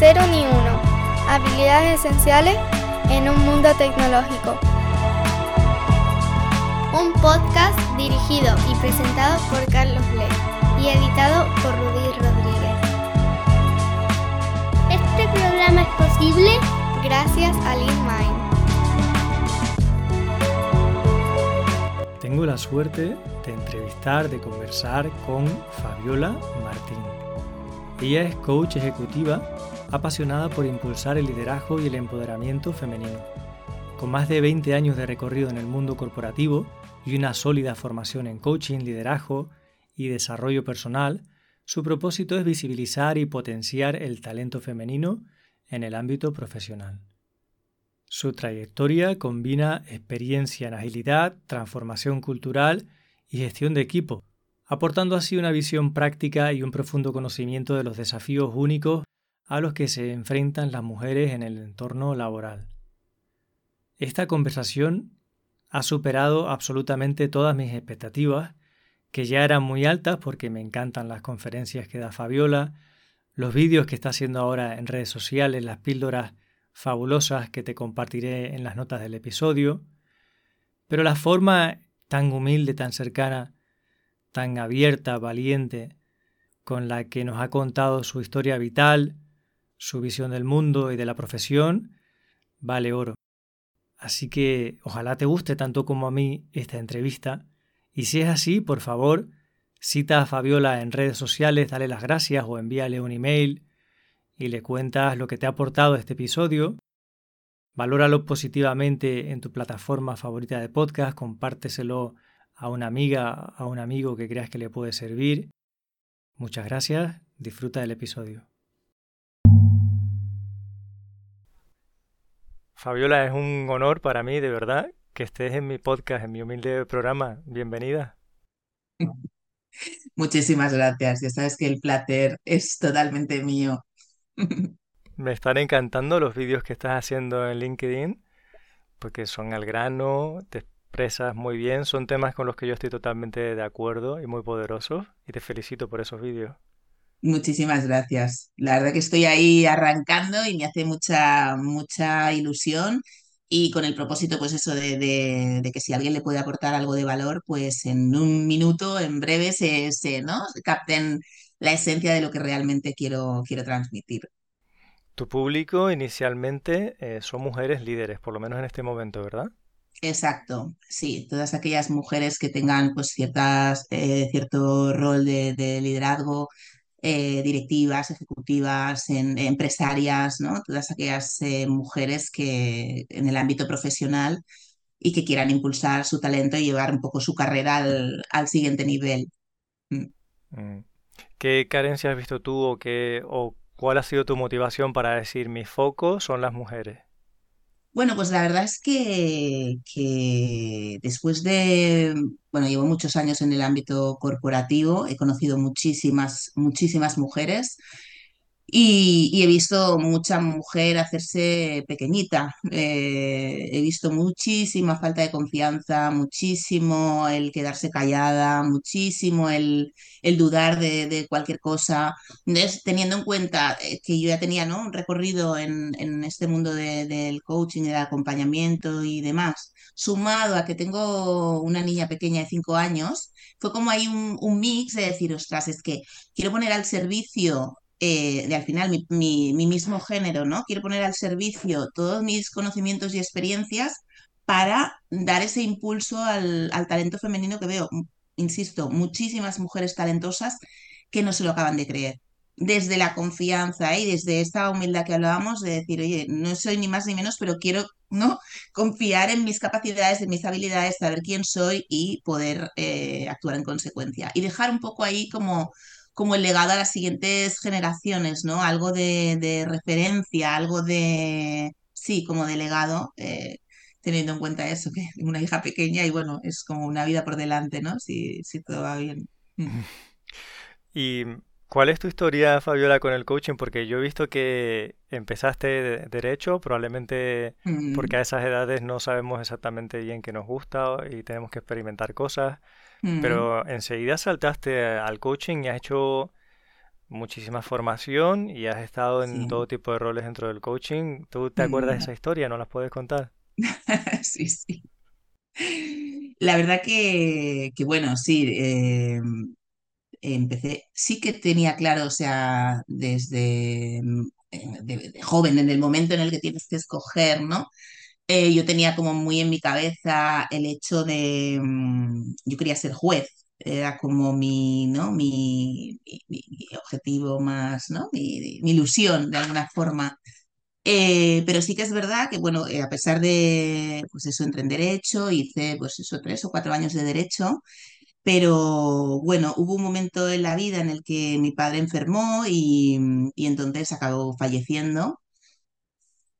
Cero ni uno. Habilidades esenciales en un mundo tecnológico. Un podcast dirigido y presentado por Carlos Le y editado por Rudy Rodríguez. Este programa es posible gracias a Mind. Tengo la suerte de entrevistar, de conversar con Fabiola Martín. Ella es coach ejecutiva apasionada por impulsar el liderazgo y el empoderamiento femenino. Con más de 20 años de recorrido en el mundo corporativo y una sólida formación en coaching, liderazgo y desarrollo personal, su propósito es visibilizar y potenciar el talento femenino en el ámbito profesional. Su trayectoria combina experiencia en agilidad, transformación cultural y gestión de equipo, aportando así una visión práctica y un profundo conocimiento de los desafíos únicos a los que se enfrentan las mujeres en el entorno laboral. Esta conversación ha superado absolutamente todas mis expectativas, que ya eran muy altas porque me encantan las conferencias que da Fabiola, los vídeos que está haciendo ahora en redes sociales, las píldoras fabulosas que te compartiré en las notas del episodio, pero la forma tan humilde, tan cercana, tan abierta, valiente, con la que nos ha contado su historia vital, su visión del mundo y de la profesión, vale oro. Así que ojalá te guste tanto como a mí esta entrevista, y si es así, por favor, cita a Fabiola en redes sociales, dale las gracias o envíale un email y le cuentas lo que te ha aportado este episodio. Valóralo positivamente en tu plataforma favorita de podcast, compárteselo a una amiga, a un amigo que creas que le puede servir. Muchas gracias, disfruta del episodio. Fabiola, es un honor para mí, de verdad, que estés en mi podcast, en mi humilde programa. Bienvenida. Muchísimas gracias. Ya sabes que el placer es totalmente mío. Me están encantando los vídeos que estás haciendo en LinkedIn, porque son al grano, te expresas muy bien, son temas con los que yo estoy totalmente de acuerdo y muy poderosos, y te felicito por esos vídeos. Muchísimas gracias. La verdad que estoy ahí arrancando y me hace mucha, mucha ilusión y con el propósito, pues eso, de, de, que si alguien le puede aportar algo de valor, pues en un minuto, en breve, se, se ¿no? capten la esencia de lo que realmente quiero, quiero transmitir. Tu público inicialmente eh, son mujeres líderes, por lo menos en este momento, ¿verdad? Exacto, sí, todas aquellas mujeres que tengan pues ciertas, eh, cierto rol de, liderazgo, eh, directivas, ejecutivas, empresarias, ¿no? Todas aquellas mujeres que en el ámbito profesional y que quieran impulsar su talento y llevar un poco su carrera al, siguiente nivel. Mm. Mm. ¿Qué carencias has visto tú o, qué, o cuál ha sido tu motivación para decir mi foco son las mujeres? Bueno, pues la verdad es que, que después de, bueno, llevo muchos años en el ámbito corporativo, he conocido muchísimas, muchísimas mujeres y, he visto mucha mujer hacerse pequeñita. Eh, he visto muchísima falta de confianza, muchísimo el quedarse callada, muchísimo el, el dudar de, cualquier cosa. teniendo en cuenta eh, que yo ya tenía ¿no? un recorrido en, en este mundo del coaching, del acompañamiento y demás, sumado a que tengo una niña pequeña de cinco años, fue como hay un, un mix de decir, ostras, es que quiero poner al servicio eh, de al final mi, mismo género, ¿no? Quiero poner al servicio todos mis conocimientos y experiencias para dar ese impulso al, talento femenino que veo, insisto, muchísimas mujeres talentosas que no se lo acaban de creer. Desde la confianza ¿eh? y desde esta humildad que hablábamos de decir, oye, no soy ni más ni menos, pero quiero ¿no? confiar en mis capacidades, en mis habilidades, saber quién soy y poder eh, actuar en consecuencia. Y dejar un poco ahí como como el legado a las siguientes generaciones, ¿no? Algo de, referencia, algo de, sí, como de legado, eh, teniendo en cuenta eso, que una hija pequeña y bueno, es como una vida por delante, ¿no? Si, si todo va bien. Mm. ¿Y cuál es tu historia, Fabiola, con el coaching? Porque yo he visto que empezaste de derecho, probablemente mm. porque a esas edades no sabemos exactamente bien qué nos gusta y tenemos que experimentar cosas. Pero enseguida saltaste al coaching y has hecho muchísima formación y has estado en Sí. todo tipo de roles dentro del coaching. ¿Tú te acuerdas de esa historia? ¿No las puedes contar? Sí, sí. La verdad que, que bueno, sí, eh, empecé, sí que tenía claro, o sea, desde mm, eh, de, de joven, en el momento en el que tienes que escoger, ¿no? Eh, yo tenía como muy en mi cabeza el hecho de, mm, yo quería ser juez, era como mi, ¿no? Mi- mi- mi objetivo más, ¿no? Mi, mi ilusión de alguna forma. Eh, pero sí que es verdad que, bueno, eh, a pesar de, pues eso, entré en derecho, hice, pues eso, tres o cuatro años de derecho, pero bueno, hubo un momento en la vida en el que mi padre enfermó y, y entonces acabó falleciendo.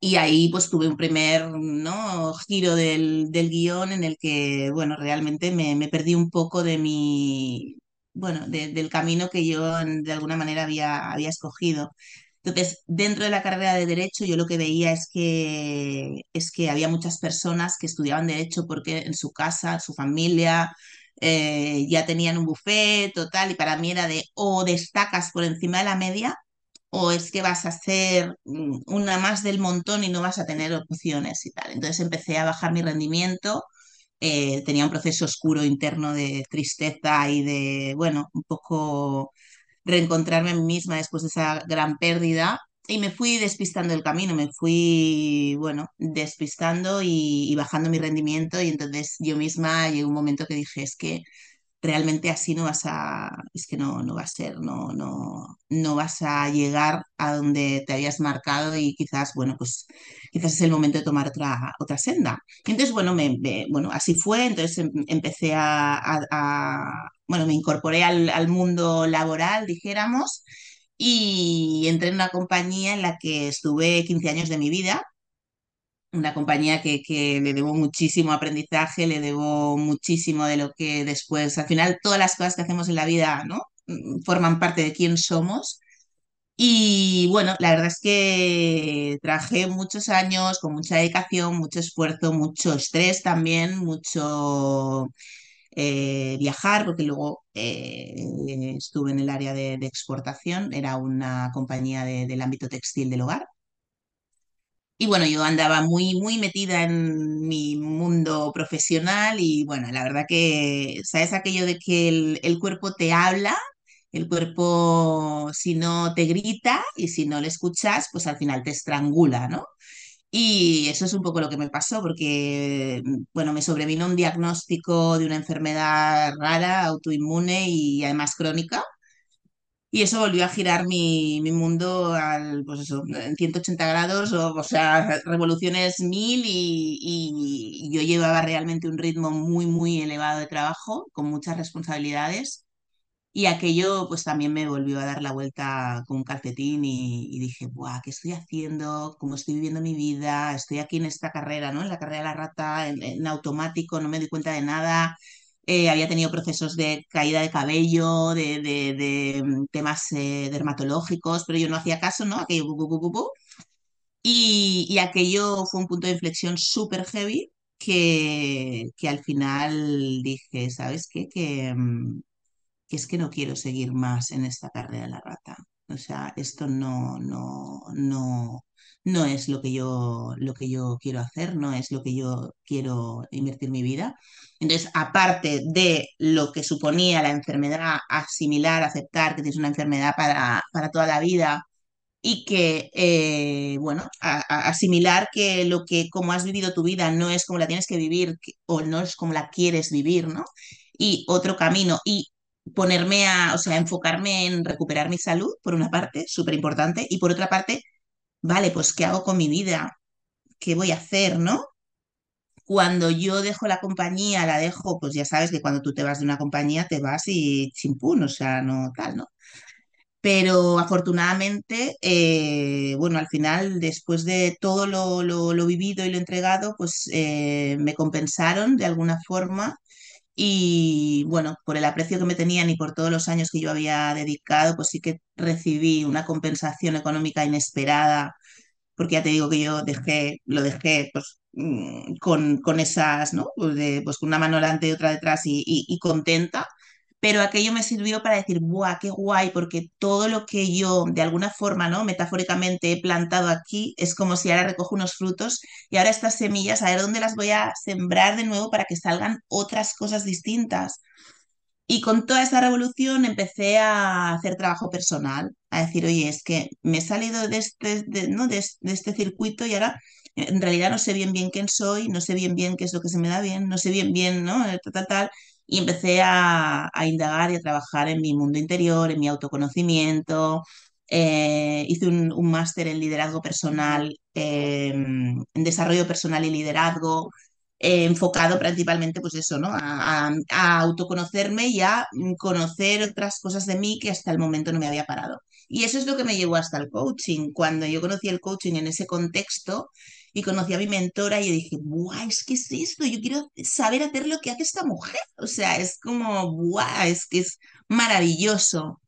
Y ahí pues tuve un primer, ¿no? giro del, del guion en el que, bueno, realmente me, me perdí un poco de mi, bueno, de- del camino que yo de alguna manera había, había escogido. Entonces, dentro de la carrera de Derecho, yo lo que veía es que, es que había muchas personas que estudiaban Derecho porque en su casa, su familia, eh, ya tenían un buffet, total, y para mí era de o destacas por encima de la media o es que vas a ser mm, una más del montón y no vas a tener opciones y tal. Entonces empecé a bajar mi rendimiento, eh, tenía un proceso oscuro interno de tristeza y de, bueno, un poco reencontrarme a mí misma después de esa gran pérdida. Y me fui despistando el camino, me fui, bueno, despistando y, y bajando mi rendimiento. Y entonces yo misma llegó un momento que dije, es que realmente así no vas a, es que no, no va a ser, no, no, no vas a llegar a donde te habías marcado y quizás, bueno, pues quizás es el momento de tomar otra, otra senda. Entonces, bueno, me, bueno, así fue, entonces em- empecé a, a- a- bueno, me incorporé al, al mundo laboral, dijéramos, y entré en una compañía en la que estuve 15 años de mi vida una compañía que, que le debo muchísimo aprendizaje, le debo muchísimo de lo que después, al final, todas las cosas que hacemos en la vida, ¿no? Mm, Forman parte de quién somos. Y bueno, la verdad es que trabajé muchos años con mucha dedicación, mucho esfuerzo, mucho estrés también, mucho eh, viajar, porque luego eh, estuve en el área de, exportación, era una compañía de- del ámbito textil del hogar. Y bueno, yo andaba muy, muy metida en mi mundo profesional y bueno, la verdad que, ¿sabes aquello de que el, el cuerpo te habla? El cuerpo, si no te grita y si no le escuchas, pues al final te estrangula, ¿no? Y eso es un poco lo que me pasó, porque, bueno, me sobrevino un diagnóstico de una enfermedad rara, autoinmune y además crónica. Y eso volvió a girar mi, mi mundo al, pues eso, en 180 grados, o, o sea, revoluciones mil y, y- yo llevaba realmente un ritmo muy, muy elevado de trabajo, con muchas responsabilidades. Y aquello pues también me volvió a dar la vuelta con un calcetín y, dije, Buah, ¿qué estoy haciendo? ¿Cómo estoy viviendo mi vida? Estoy aquí en esta carrera, ¿no? En la carrera de la rata, en, en automático, no me doy cuenta de nada. Eh, había tenido procesos de caída de cabello, de, de- de, mm, temas eh, dermatológicos, pero yo no hacía caso, ¿no? Aquello, bu, bu, bu. Y, y aquello fue un punto de inflexión súper heavy que, que al final dije, ¿sabes qué? Que, mm, que es que no quiero seguir más en esta carrera de la rata. O sea, esto no, no, no, no es lo que yo, lo que yo quiero hacer, no es lo que yo quiero invertir mi vida. Entonces, aparte de lo que suponía la enfermedad, asimilar, aceptar que tienes una enfermedad para, para toda la vida y que, eh, bueno, asimilar que lo que, como has vivido tu vida, no es como la tienes que vivir o no es como la quieres vivir, ¿no? Y otro camino, y ponerme a, o sea, enfocarme en recuperar mi salud, por una parte, súper importante, y por otra parte, vale, pues, ¿qué hago con mi vida? ¿Qué voy a hacer, no? Cuando yo dejo la compañía, la dejo, pues ya sabes que cuando tú te vas de una compañía, te vas y chimpún, o sea, no tal, ¿no? Pero afortunadamente, eh, bueno, al final, después de todo lo, lo- lo vivido y lo entregado, pues eh, me compensaron de alguna forma y bueno, por el aprecio que me tenían y por todos los años que yo había dedicado, pues sí que recibí una compensación económica inesperada, porque ya te digo que yo dejé, lo dejé pues mm, con, con esas, ¿no? De- pues con una mano delante y otra detrás y contenta pero aquello me sirvió para decir, ¡buah, qué guay! Porque todo lo que yo, de alguna forma, ¿no? Metafóricamente he plantado aquí, es como si ahora recojo unos frutos y ahora estas semillas, a ver dónde las voy a sembrar de nuevo para que salgan otras cosas distintas. Y con toda esta revolución empecé a hacer trabajo personal, a decir, oye, es que me he salido de este, ¿no? de, este circuito y ahora en realidad no sé bien bien quién soy, no sé bien bien qué es lo que se me da bien, no sé bien bien, ¿no? Tal, tal, tal. Y empecé a, a indagar y a trabajar en mi mundo interior, en mi autoconocimiento. Eh, hice un, un máster en liderazgo personal, eh, en desarrollo personal y liderazgo, eh, enfocado principalmente, pues eso, ¿no? A, a, a, autoconocerme y a conocer otras cosas de mí que hasta el momento no me había parado. Y eso es lo que me llevó hasta el coaching. Cuando yo conocí el coaching en ese contexto, y conocí a mi mentora y yo dije, ¡buah! Es que es esto, yo quiero saber hacer lo que hace esta mujer. O sea, es como, ¡buah! Es que es maravilloso.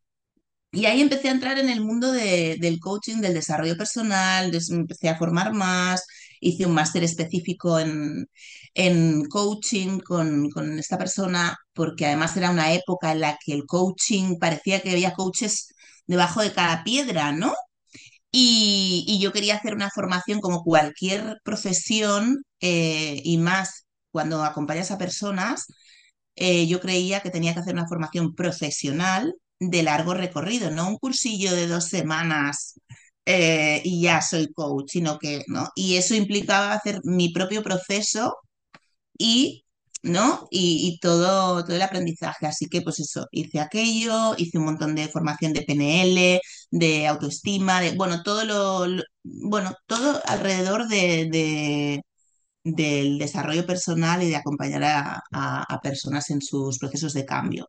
Y ahí empecé a entrar en el mundo de, del coaching, del desarrollo personal, empecé a formar más, hice un máster específico en, en coaching con, con, esta persona, porque además era una época en la que el coaching parecía que había coaches debajo de cada piedra, ¿no? Y, yo quería hacer una formación como cualquier profesión eh, y más cuando acompañas a personas, eh, yo creía que tenía que hacer una formación profesional de largo recorrido, no un cursillo de dos semanas eh, y ya soy coach, sino que, ¿no? Y eso implicaba hacer mi propio proceso y ¿no? Y, y, todo, todo el aprendizaje. Así que, pues eso, hice aquello, hice un montón de formación de PNL, de autoestima, de, bueno, todo lo, bueno, todo alrededor de, de, del desarrollo personal y de acompañar a, a, personas en sus procesos de cambio.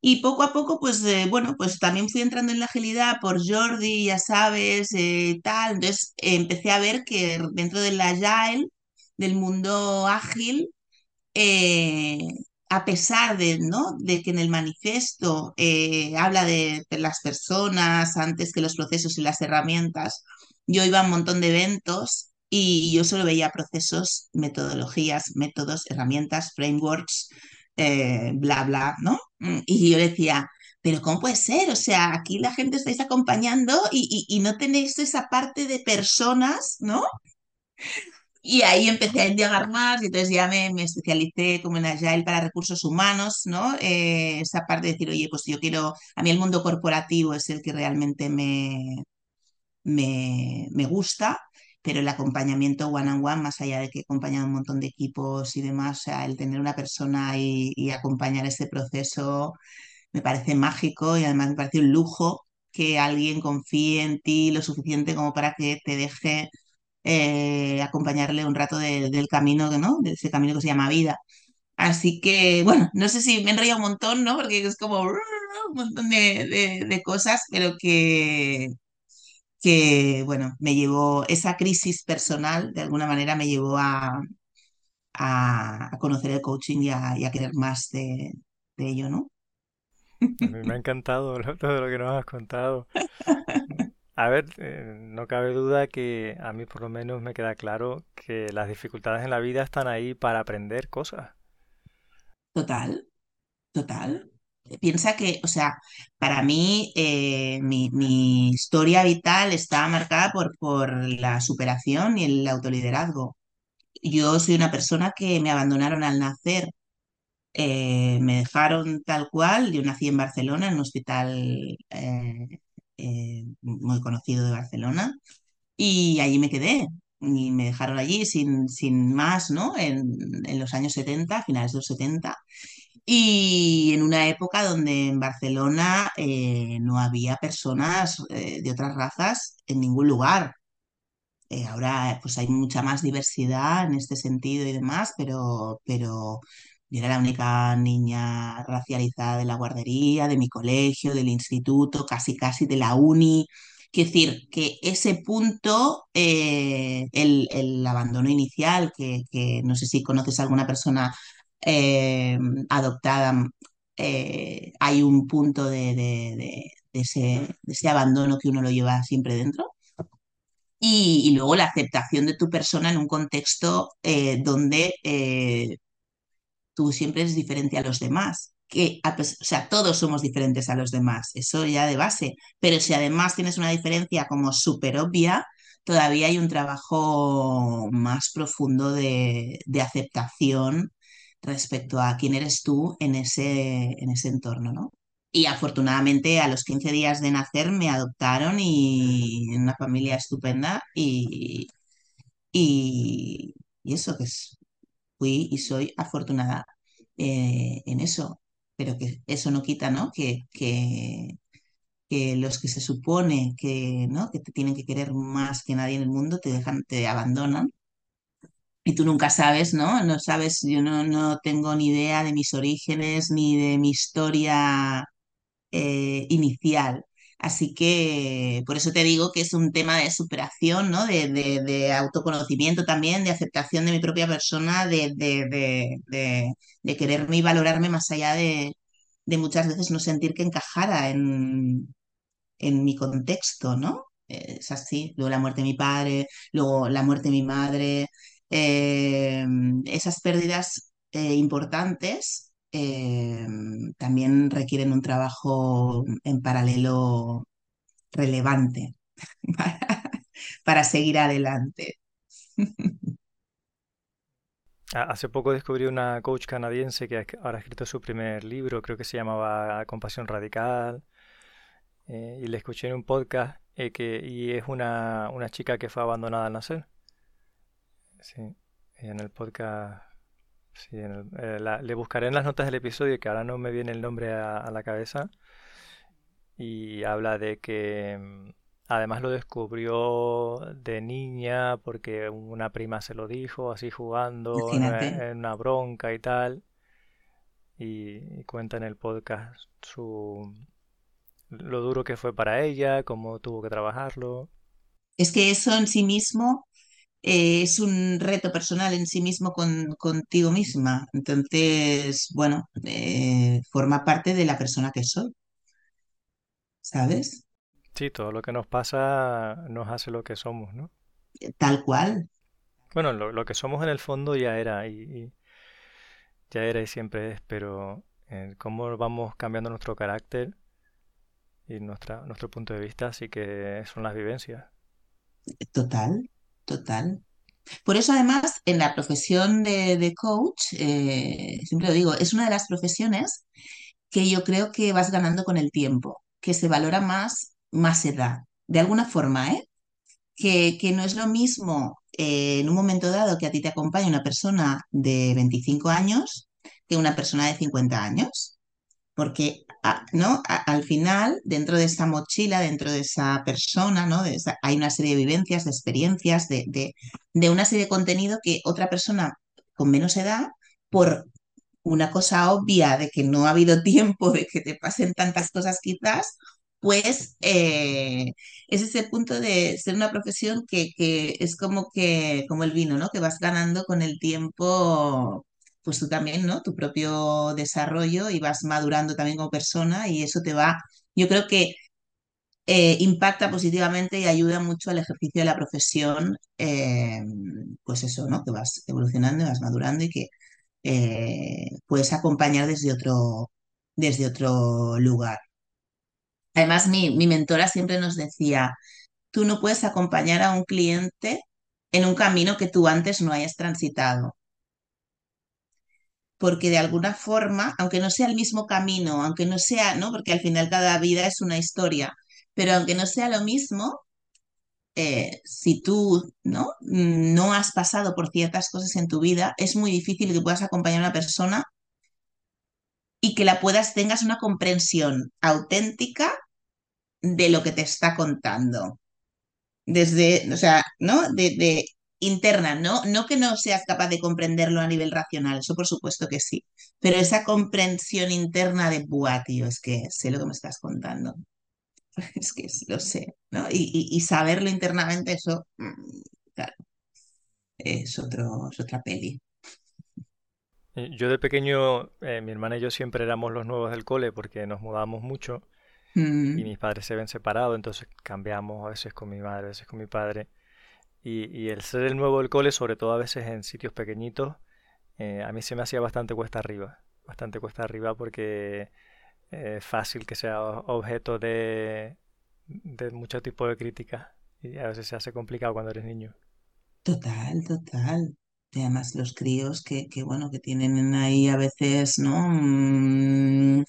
Y poco a poco, pues eh, bueno, pues también fui entrando en la agilidad por Jordi, ya sabes, eh, tal. Entonces empecé a ver que dentro del agile, del mundo ágil, eh, a pesar de, ¿no? de que en el manifiesto eh, habla de, las personas antes que los procesos y las herramientas, yo iba a un montón de eventos y yo solo veía procesos, metodologías, métodos, herramientas, frameworks, eh, bla, bla, ¿no? Y yo decía, pero ¿cómo puede ser? O sea, aquí la gente estáis acompañando y, y no tenéis esa parte de personas, ¿no? Y ahí empecé a indagar más y entonces ya me, especialicé como en Agile para recursos humanos, ¿no? Eh, esa parte de decir, oye, pues yo quiero, a mí el mundo corporativo es el que realmente me, me, me gusta, pero el acompañamiento one on one, más allá de que he acompañado un montón de equipos y demás, o sea, el tener una persona y, y acompañar ese proceso me parece mágico y además me parece un lujo que alguien confíe en ti lo suficiente como para que te deje eh, acompañarle un rato de, del camino, ¿no? De ese camino que se llama vida. Así que, bueno, no sé si me he enrollado un montón, ¿no? Porque es como un montón de, de, de cosas, pero que, que, bueno, me llevó, esa crisis personal, de alguna manera, me llevó a, a, a conocer el coaching y a, y a querer más de, de, ello, ¿no? A mí me ha encantado todo lo que nos has contado. A ver, eh, no cabe duda que a mí por lo menos me queda claro que las dificultades en la vida están ahí para aprender cosas. Total, total. Piensa que, o sea, para mí eh, mi, mi, historia vital está marcada por, por la superación y el autoliderazgo. Yo soy una persona que me abandonaron al nacer, eh, me dejaron tal cual, yo nací en Barcelona, en un hospital eh, muy conocido de Barcelona, y allí me quedé. Y me dejaron allí sin, sin más, ¿no? En, en los años 70, finales de los 70, y en una época donde en Barcelona eh, no había personas eh, de otras razas en ningún lugar. Eh, ahora pues hay mucha más diversidad en este sentido y demás, pero, pero yo era la única niña racializada de la guardería, de mi colegio, del instituto, casi casi de la uni. Quiero decir, que ese punto, eh, el, el, abandono inicial, que, que, no sé si conoces a alguna persona eh, adoptada, eh, hay un punto de, de, de, ese, ese abandono que uno lo lleva siempre dentro. Y, y, luego la aceptación de tu persona en un contexto eh, donde tú siempre eres diferente a los demás. que, o sea, todos somos diferentes a los demás, eso ya de base, pero si además tienes una diferencia como súper obvia, todavía hay un trabajo más profundo de, de, aceptación respecto a quién eres tú en ese, en ese entorno, ¿no? Y afortunadamente a los 15 días de nacer me adoptaron y en una familia estupenda y, y, y eso que es, fui y soy afortunada eh, en eso, pero que eso no quita, ¿no? Que, que, que los que se supone que, ¿no? que te tienen que querer más que nadie en el mundo te dejan, te abandonan. Y tú nunca sabes, ¿no? No sabes, yo no, no tengo ni idea de mis orígenes ni de mi historia eh, inicial. Así que por eso te digo que es un tema de superación, ¿no? De, de, de autoconocimiento también, de aceptación de mi propia persona, de, de, quererme y valorarme más allá de, muchas veces no sentir que encajara en, en mi contexto, ¿no? Es así. Luego la muerte de mi padre, luego la muerte de mi madre. eh, esas pérdidas eh, importantes eh, también requieren un trabajo en paralelo relevante para, seguir adelante. Hace poco descubrí una coach canadiense que ahora ha escrito su primer libro, creo que se llamaba Compasión Radical, eh, y le escuché en un podcast eh, que, y es una, una chica que fue abandonada al nacer. Sí, en el podcast Sí, eh, le buscaré en las notas del episodio, que ahora no me viene el nombre a, la cabeza. Y habla de que mm, además lo descubrió de niña porque una prima se lo dijo, así jugando en, una bronca y tal. Y, cuenta en el podcast su lo duro que fue para ella, cómo tuvo que trabajarlo. Es que eso en sí mismo eh, es un reto personal en sí mismo con, contigo misma. Entonces, bueno, eh, forma parte de la persona que soy, ¿sabes? Sí, todo lo que nos pasa nos hace lo que somos, ¿no? Eh, tal cual. Bueno, lo, que somos en el fondo ya era y, ya era y siempre es, pero cómo vamos cambiando nuestro carácter y nuestra, nuestro punto de vista, sí que son las vivencias. Total, total. Por eso, además, en la profesión de, coach, eh, siempre lo digo, es una de las profesiones que yo creo que vas ganando con el tiempo, que se valora más, más edad, de alguna forma, ¿eh? Que, que no es lo mismo eh, en un momento dado que a ti te acompaña una persona de 25 años que una persona de 50 años porque ¿no? al final, dentro de esa mochila, dentro de esa persona, ¿no? hay una serie de vivencias, de experiencias, de, de, una serie de contenido que otra persona con menos edad, por una cosa obvia de que no ha habido tiempo de que te pasen tantas cosas quizás, pues eh, es ese punto de ser una profesión que, que, es como que, como el vino, ¿no? Que vas ganando con el tiempo pues tú también, ¿no? Tu propio desarrollo y vas madurando también como persona y eso te va, yo creo que eh, impacta positivamente y ayuda mucho al ejercicio de la profesión, eh, pues eso, ¿no? Que vas evolucionando y vas madurando y que eh, puedes acompañar desde otro, desde otro lugar. Además, mi, mi mentora siempre nos decía, tú no puedes acompañar a un cliente en un camino que tú antes no hayas transitado porque de alguna forma, aunque no sea el mismo camino, aunque no sea, ¿no? Porque al final cada vida es una historia, pero aunque no sea lo mismo, eh, si tú ¿no? no has pasado por ciertas cosas en tu vida, es muy difícil que puedas acompañar a una persona y que la puedas, tengas una comprensión auténtica de lo que te está contando. Desde, o sea, ¿no? De, de interna, ¿no? No que no seas capaz de comprenderlo a nivel racional, eso por supuesto que sí, pero esa comprensión interna de, buah, tío, es que sé lo que me estás contando, es que lo sé, ¿no? Y, saberlo internamente, eso, mm, claro, es, otro, es otra peli. Yo de pequeño, eh, mi hermana y yo siempre éramos los nuevos del cole porque nos mudábamos mucho y mm. mis padres se ven separados, entonces cambiamos a veces con mi madre, a veces con mi padre. Y, el ser el nuevo del cole, sobre todo a veces en sitios pequeñitos, eh, a mí se me hacía bastante cuesta arriba. bastante cuesta arriba porque es fácil que sea objeto de, de mucho tipo de críticas y a veces se hace complicado cuando eres niño. Total, total. Y además los críos que, que, bueno, que tienen ahí a veces, ¿no? Mm,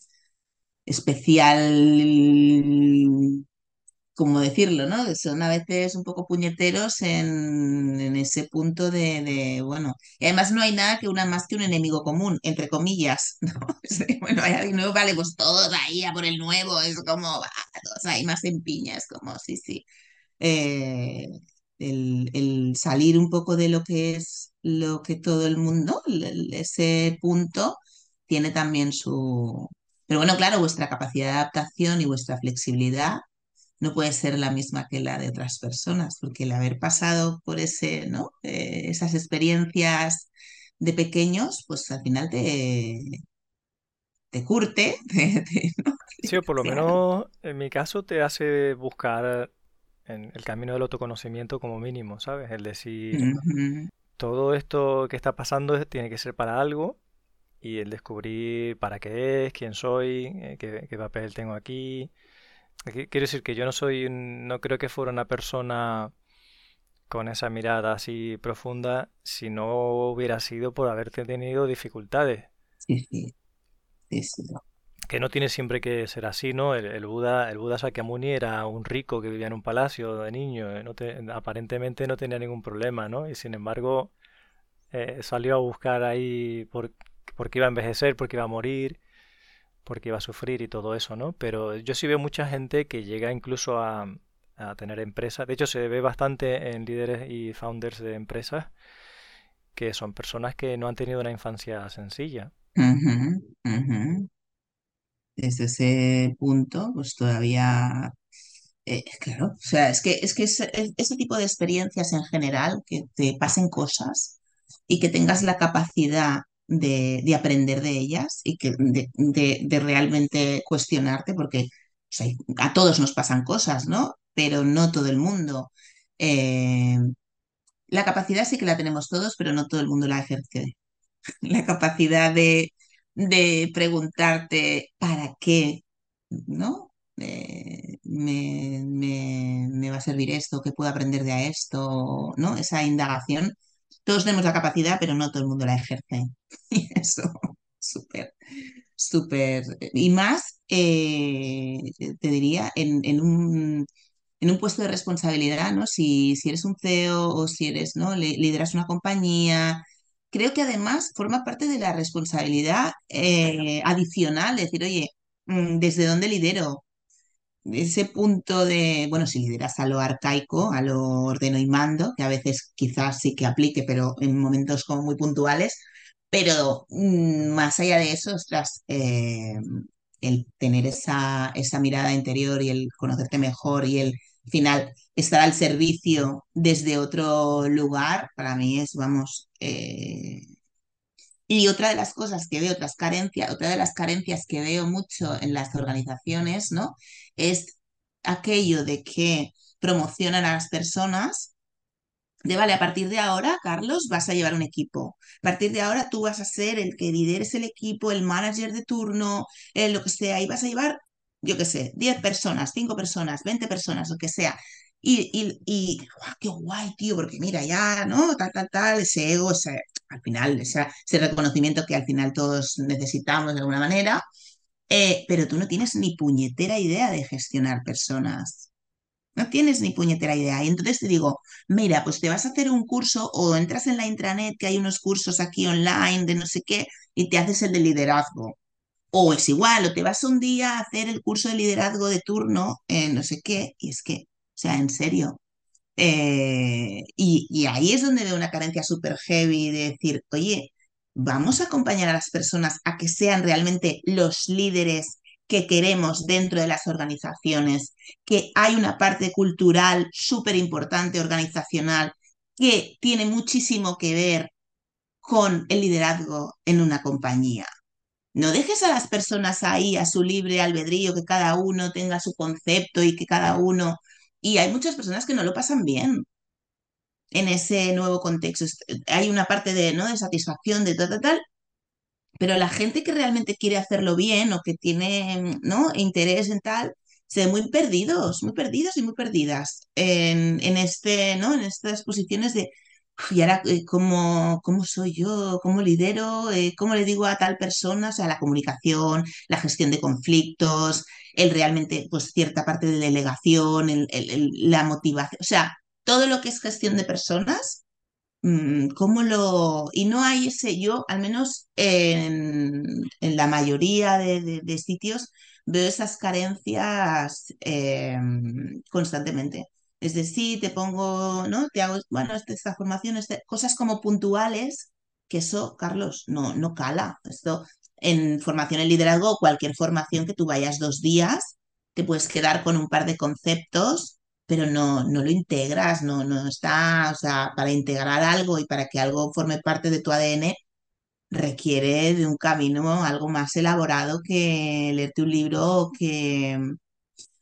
especial ¿cómo decirlo, no? Son a veces un poco puñeteros en, ese punto de, bueno, y además no hay nada que una más que un enemigo común, entre comillas, ¿no? Bueno, hay alguien nuevo, vale, pues todos ahí a por el nuevo, es como, va, todos ahí más en piña, es como, sí, sí. Eh, el, salir un poco de lo que es lo que todo el mundo, ese punto, tiene también su... Pero bueno, claro, vuestra capacidad de adaptación y vuestra flexibilidad no puede ser la misma que la de otras personas, porque el haber pasado por ese, ¿no? Eh, esas experiencias de pequeños, pues al final te, te curte, te- te- ¿no? Sí, o por lo menos en mi caso te hace buscar en el camino del autoconocimiento como mínimo, ¿sabes? El decir, todo esto que está pasando tiene que ser para algo y el descubrir para qué es, quién soy, eh, qué, qué papel tengo aquí. Quiero decir que yo no soy, no creo que fuera una persona con esa mirada así profunda si no hubiera sido por haberte tenido dificultades. Sí, sí, sí, sí. Que no tiene siempre que ser así, ¿no? El, el Buda, el Buda Sakyamuni era un rico que vivía en un palacio de niño, eh, no te- aparentemente no tenía ningún problema, ¿no? Y sin embargo eh, salió a buscar ahí por, porque iba a envejecer, porque iba a morir, porque iba a sufrir y todo eso, ¿no? Pero yo sí veo mucha gente que llega incluso a, tener empresas. De hecho, se ve bastante en líderes y founders de empresas que son personas que no han tenido una infancia sencilla. Ujú. Desde ese punto, pues todavía, eh, claro, o sea, es que, es que ese, es- ese tipo de experiencias en general, que te pasen cosas y que tengas la capacidad de, de aprender de ellas y que de, de- realmente cuestionarte, porque a todos nos pasan cosas, ¿no? Pero no todo el mundo. Eh, la capacidad sí que la tenemos todos, pero no todo el mundo la ejerce. La capacidad de, de preguntarte para qué, ¿no? Eh, me, me- me va a servir esto? ¿Qué puedo aprender de a esto? ¿No? Esa indagación. Todos tenemos la capacidad, pero no todo el mundo la ejerce. Y eso, súper, súper. Y más, eh, te diría, en, en un, en un puesto de responsabilidad, ¿no? Si, si eres un CEO o si eres, ¿no? li- lideras una compañía, creo que además forma parte de la responsabilidad eh, adicional, decir, oye, mm, ¿desde dónde lidero? Ese punto de, bueno, si lideras a lo arcaico, a lo ordeno y mando, que a veces quizás sí que aplique, pero en momentos como muy puntuales, pero mm, más allá de eso, ostras, eh, el tener esa, esa mirada interior y el conocerte mejor y el al final estar al servicio desde otro lugar, para mí es, vamos, eh, y otra de las cosas que veo, otras carencias, otra de las carencias que veo mucho en las organizaciones, ¿no? Es aquello de que promocionan a las personas de, vale, a partir de ahora, Carlos, vas a llevar un equipo. A partir de ahora tú vas a ser el que lideres el equipo, el manager de turno, eh, lo que sea, y vas a llevar, yo qué sé, 10 personas, 5 personas, 20 personas, lo que sea. Y, y, y ¡guau, qué guay, tío, porque mira, ya, ¿no? Tal, tal, tal, ese ego, ese, al final, ese, ese reconocimiento que al final todos necesitamos de alguna manera, eh, pero tú no tienes ni puñetera idea de gestionar personas. No tienes ni puñetera idea. Y entonces te digo, mira, pues te vas a hacer un curso o entras en la intranet que hay unos cursos aquí online de no sé qué y te haces el de liderazgo. O es igual, o te vas un día a hacer el curso de liderazgo de turno en no sé qué. Y es que, o sea, en serio. Eh, y, y ahí es donde veo una carencia súper heavy de decir, oye, vamos a acompañar a las personas a que sean realmente los líderes que queremos dentro de las organizaciones, que hay una parte cultural súper importante, organizacional, que tiene muchísimo que ver con el liderazgo en una compañía. No dejes a las personas ahí a su libre albedrío, que cada uno tenga su concepto y que cada uno... Y hay muchas personas que no lo pasan bien en ese nuevo contexto. Hay una parte de, ¿no? de satisfacción, de tal, tal, pero la gente que realmente quiere hacerlo bien o que tiene, ¿no? interés en tal, se ven muy perdidos, muy perdidos y muy perdidas en, en este, ¿no? En estas posiciones de, "Uf, y ahora, eh, ¿cómo, cómo soy yo? ¿Cómo lidero? Eh, ¿cómo le digo a tal persona? O sea, la comunicación, la gestión de conflictos, el realmente, pues, cierta parte de delegación, el- el- el- la motivación, o sea, todo lo que es gestión de personas mm, cómo lo... Y no hay ese, yo al menos en, la mayoría de, de- sitios veo esas carencias eh, constantemente. Es decir, te pongo, ¿no? Te hago, bueno, esta, esta formación, este- cosas como puntuales, que eso, Carlos, no, no cala. Esto en formación en liderazgo, cualquier formación que tú vayas dos días, te puedes quedar con un par de conceptos pero no, no lo integras, no, no está, o sea, para integrar algo y para que algo forme parte de tu ADN requiere de un camino algo más elaborado que leerte un libro o que,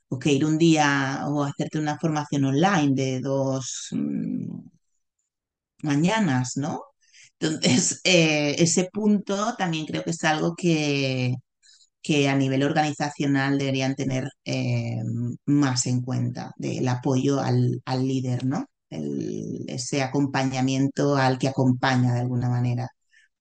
o que ir un día o hacerte una formación online de dos mm, mañanas, ¿no? Entonces, eh, ese punto también creo que es algo que, que a nivel organizacional deberían tener eh, más en cuenta del apoyo al, al líder, ¿no? El- ese acompañamiento al que acompaña de alguna manera.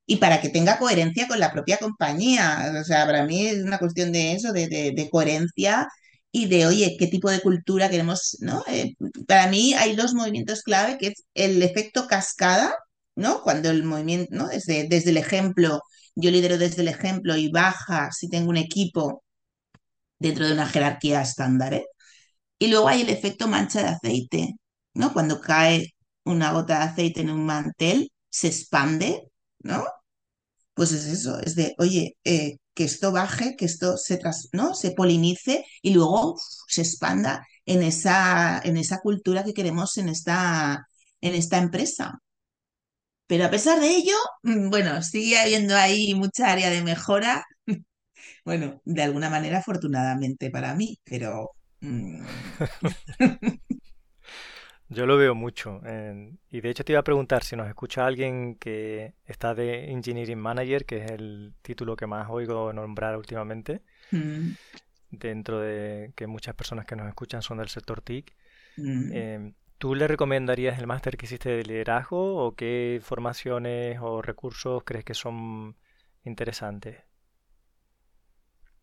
Y para que tenga coherencia con la propia compañía. O sea, para mí es una cuestión de eso, de, de- coherencia y de, oye, qué tipo de cultura queremos, ¿no? Eh, para mí hay dos movimientos clave, que es el efecto cascada, ¿no? Cuando el movimiento, ¿no? Desde, desde el ejemplo, yo lidero desde el ejemplo y baja si tengo un equipo dentro de una jerarquía estándar, ¿eh? Y luego hay el efecto mancha de aceite, ¿no? Cuando cae una gota de aceite en un mantel, se expande, ¿no? Pues es eso, es de, oye, eh, que esto baje, que esto se, tras, ¿no? se polinice y luego se expanda en esa, en esa cultura que queremos en esta, en esta empresa. Pero a pesar de ello, mm, bueno, sigue habiendo ahí mucha área de mejora. Bueno, de alguna manera, afortunadamente para mí, pero mm, Yo lo veo mucho. y de hecho te iba a preguntar si nos escucha alguien que está de Engineering Manager, que es el título que más oigo nombrar últimamente, mm, dentro de que muchas personas que nos escuchan son del sector TIC. mm. ¿Tú le recomendarías el máster que hiciste de liderazgo o qué formaciones o recursos crees que son interesantes?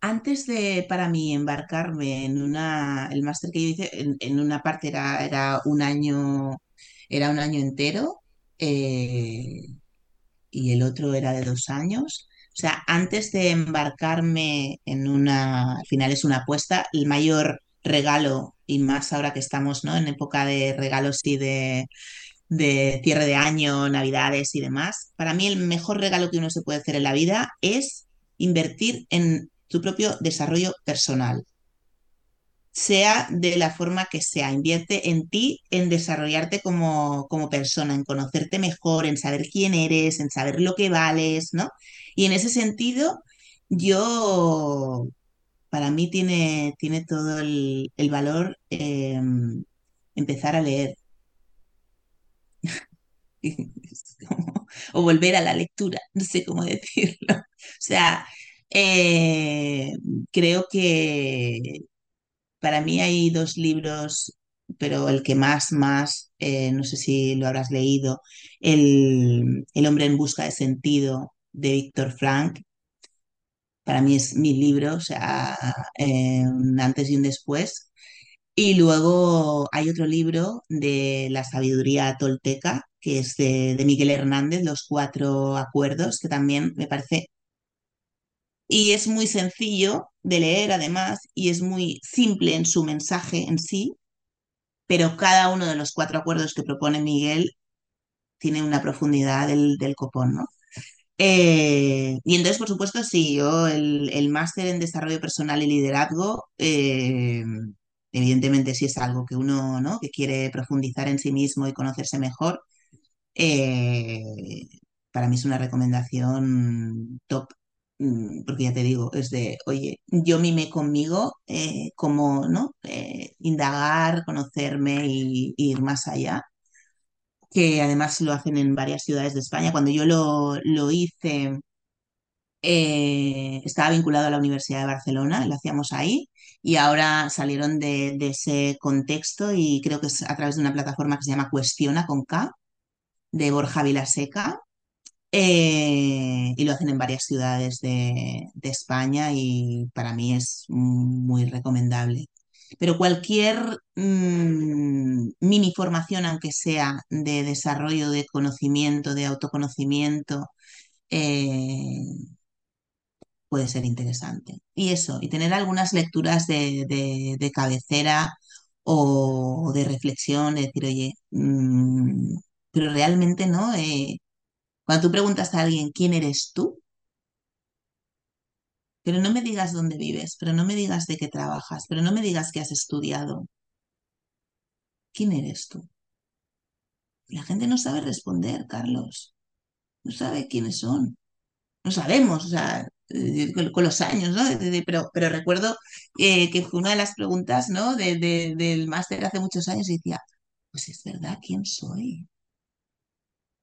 Antes de, para mí, embarcarme en una, el máster que yo hice, en, una parte era, era un año, era un año entero, eh, y el otro era de dos años. O sea, antes de embarcarme en una, al final es una apuesta, el mayor regalo, y más ahora que estamos, ¿no? En época de regalos y de, de cierre de año, navidades y demás, para mí el mejor regalo que uno se puede hacer en la vida es invertir en tu propio desarrollo personal sea de la forma que sea. Invierte en ti, en desarrollarte como, como persona, en conocerte mejor, en saber quién eres, en saber lo que vales, ¿no? Y en ese sentido, yo, para mí tiene, tiene todo el, valor eh, empezar a leer o volver a la lectura, no sé cómo decirlo. O sea, eh, creo que Para mí hay dos libros, pero el que más, más, eh, no sé si lo habrás leído, El, El hombre en busca de sentido de Víctor Frank. Para mí es mi libro, o sea, eh, un antes y un después. Y luego hay otro libro de la sabiduría tolteca, que es de, Miguel Hernández, Los Cuatro Acuerdos, que también me parece y es muy sencillo de leer además y es muy simple en su mensaje en sí, pero cada uno de los cuatro acuerdos que propone Miguel tiene una profundidad del, del copón, ¿no? Eh, y entonces, por supuesto, sí, yo el, el máster en desarrollo personal y liderazgo, eh, evidentemente sí es algo que uno, ¿no? que quiere profundizar en sí mismo y conocerse mejor, eh, para mí es una recomendación top, mm, porque ya te digo, es de, oye, yo mimé conmigo, como, ¿no? Indagar, conocerme y, y ir más allá, que además lo hacen en varias ciudades de España. Cuando yo lo, lo hice eh, estaba vinculado a la Universidad de Barcelona, lo hacíamos ahí, y ahora salieron de, ese contexto y creo que es a través de una plataforma que se llama Cuestiona con K, de Borja Vilaseca, eh, y lo hacen en varias ciudades de, de España y para mí es muy recomendable. Pero cualquier mm, mini formación, aunque sea de desarrollo de conocimiento, de autoconocimiento, eh, puede ser interesante. Y eso, y tener algunas lecturas de, de- cabecera o de reflexión, de decir, oye, mm, pero realmente no. eh, cuando tú preguntas a alguien quién eres tú, pero no me digas dónde vives, pero no me digas de qué trabajas, pero no me digas qué has estudiado, ¿quién eres tú? La gente no sabe responder, Carlos, no sabe quiénes son. no sabemos, o sea, eh, con, los años, ¿no? Pero, pero recuerdo eh, que fue una de las preguntas, ¿no? De, de- del máster hace muchos años y decía, pues es verdad, ¿quién soy?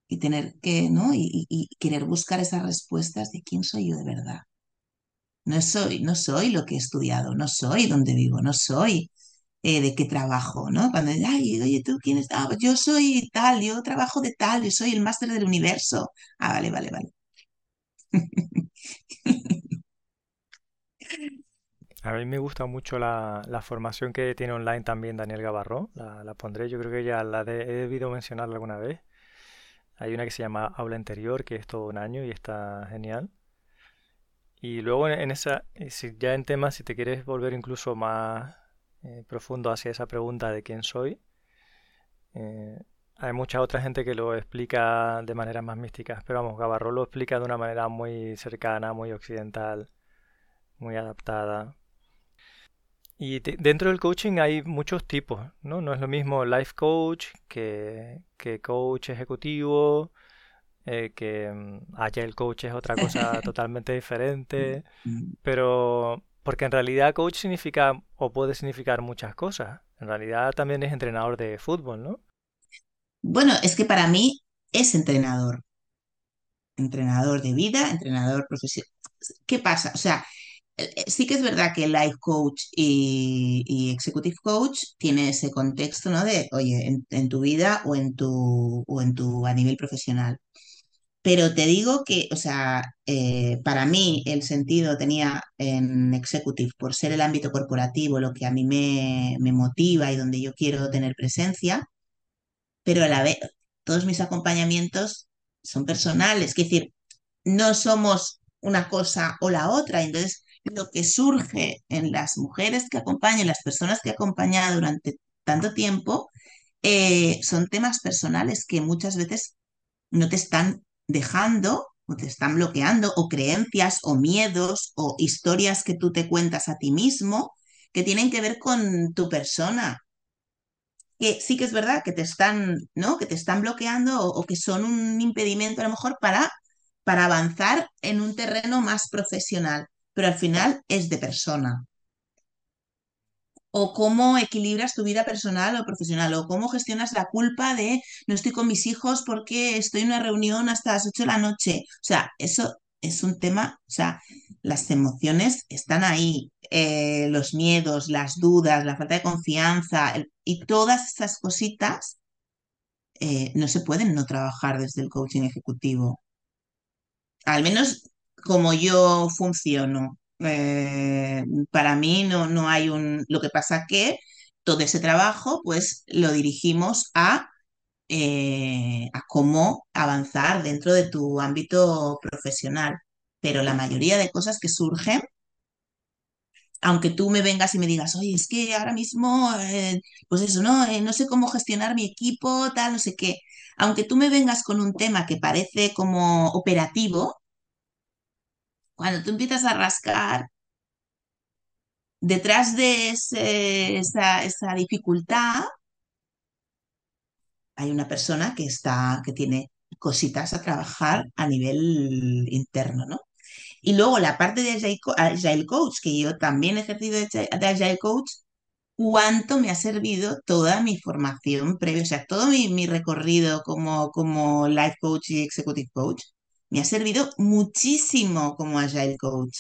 Y tener que, ¿no? Y querer buscar esas respuestas de quién soy yo de verdad. No soy, no soy lo que he estudiado, no soy donde vivo, no soy eh, de qué trabajo, ¿no? Cuando, ay, oye, ¿tú quién es? Ah, pues yo soy tal, yo trabajo de tal, yo soy el máster del universo. Ah, vale, vale, vale. A mí me gusta mucho la, la formación que tiene online también Daniel Gavarró. La, la pondré, yo creo que ya la de- he debido mencionarla alguna vez. Hay una que se llama Aula Interior, que es todo un año y está genial. Y luego en, esa, si ya en temas, si te quieres volver incluso más eh, profundo hacia esa pregunta de quién soy, eh, hay mucha otra gente que lo explica de manera más mística. Pero vamos, Gavarró lo explica de una manera muy cercana, muy occidental, muy adaptada. Y de- dentro del coaching hay muchos tipos, ¿no? No es lo mismo life coach que, que coach ejecutivo, eh, que mm, agile coach es otra cosa totalmente diferente, pero porque en realidad coach significa o puede significar muchas cosas. En realidad también es entrenador de fútbol, ¿no? Bueno, es que para mí es entrenador. entrenador de vida, entrenador profesional. ¿Qué pasa? O sea, eh, eh, sí que es verdad que el life coach y, y executive coach tiene ese contexto, ¿no? De, oye, en, en tu vida o en tu, o en tu a nivel profesional. Pero te digo que, o sea, eh, para mí el sentido tenía en executive por ser el ámbito corporativo, lo que a mí me, me motiva y donde yo quiero tener presencia, pero a la vez todos mis acompañamientos son personales. Es decir, no somos una cosa o la otra. Entonces, lo que surge en las mujeres que acompañan, las personas que he acompañado durante tanto tiempo, eh, son temas personales que muchas veces no te están dejando o te están bloqueando, o creencias o miedos o historias que tú te cuentas a ti mismo que tienen que ver con tu persona que sí que es verdad que te están, ¿no? Que te están bloqueando o, que son un impedimento a lo mejor para, para avanzar en un terreno más profesional, pero al final es de persona. O cómo equilibras tu vida personal o profesional, o cómo gestionas la culpa de no estoy con mis hijos porque estoy en una reunión hasta las 8 de la noche. O sea, eso es un tema, o sea, las emociones están ahí, eh, los miedos, las dudas, la falta de confianza y todas esas cositas eh, no se pueden no trabajar desde el coaching ejecutivo. Al menos como yo funciono. Eh, para mí no, no hay un... Lo que pasa que todo ese trabajo pues lo dirigimos a, eh, a cómo avanzar dentro de tu ámbito profesional. Pero la mayoría de cosas que surgen aunque tú me vengas y me digas, oye, es que ahora mismo, eh, pues eso, ¿no? No sé cómo gestionar mi equipo, tal, no sé qué. Aunque tú me vengas con un tema que parece como operativo, cuando tú empiezas a rascar, detrás de esa, dificultad hay una persona que tiene cositas a trabajar a nivel interno, ¿no? Y luego la parte de Agile, Co- Agile Coach, que yo también he ejercido de Agile Coach, cuánto me ha servido toda mi formación previa, o sea, todo mi, recorrido como life coach y executive coach, me ha servido muchísimo como Agile Coach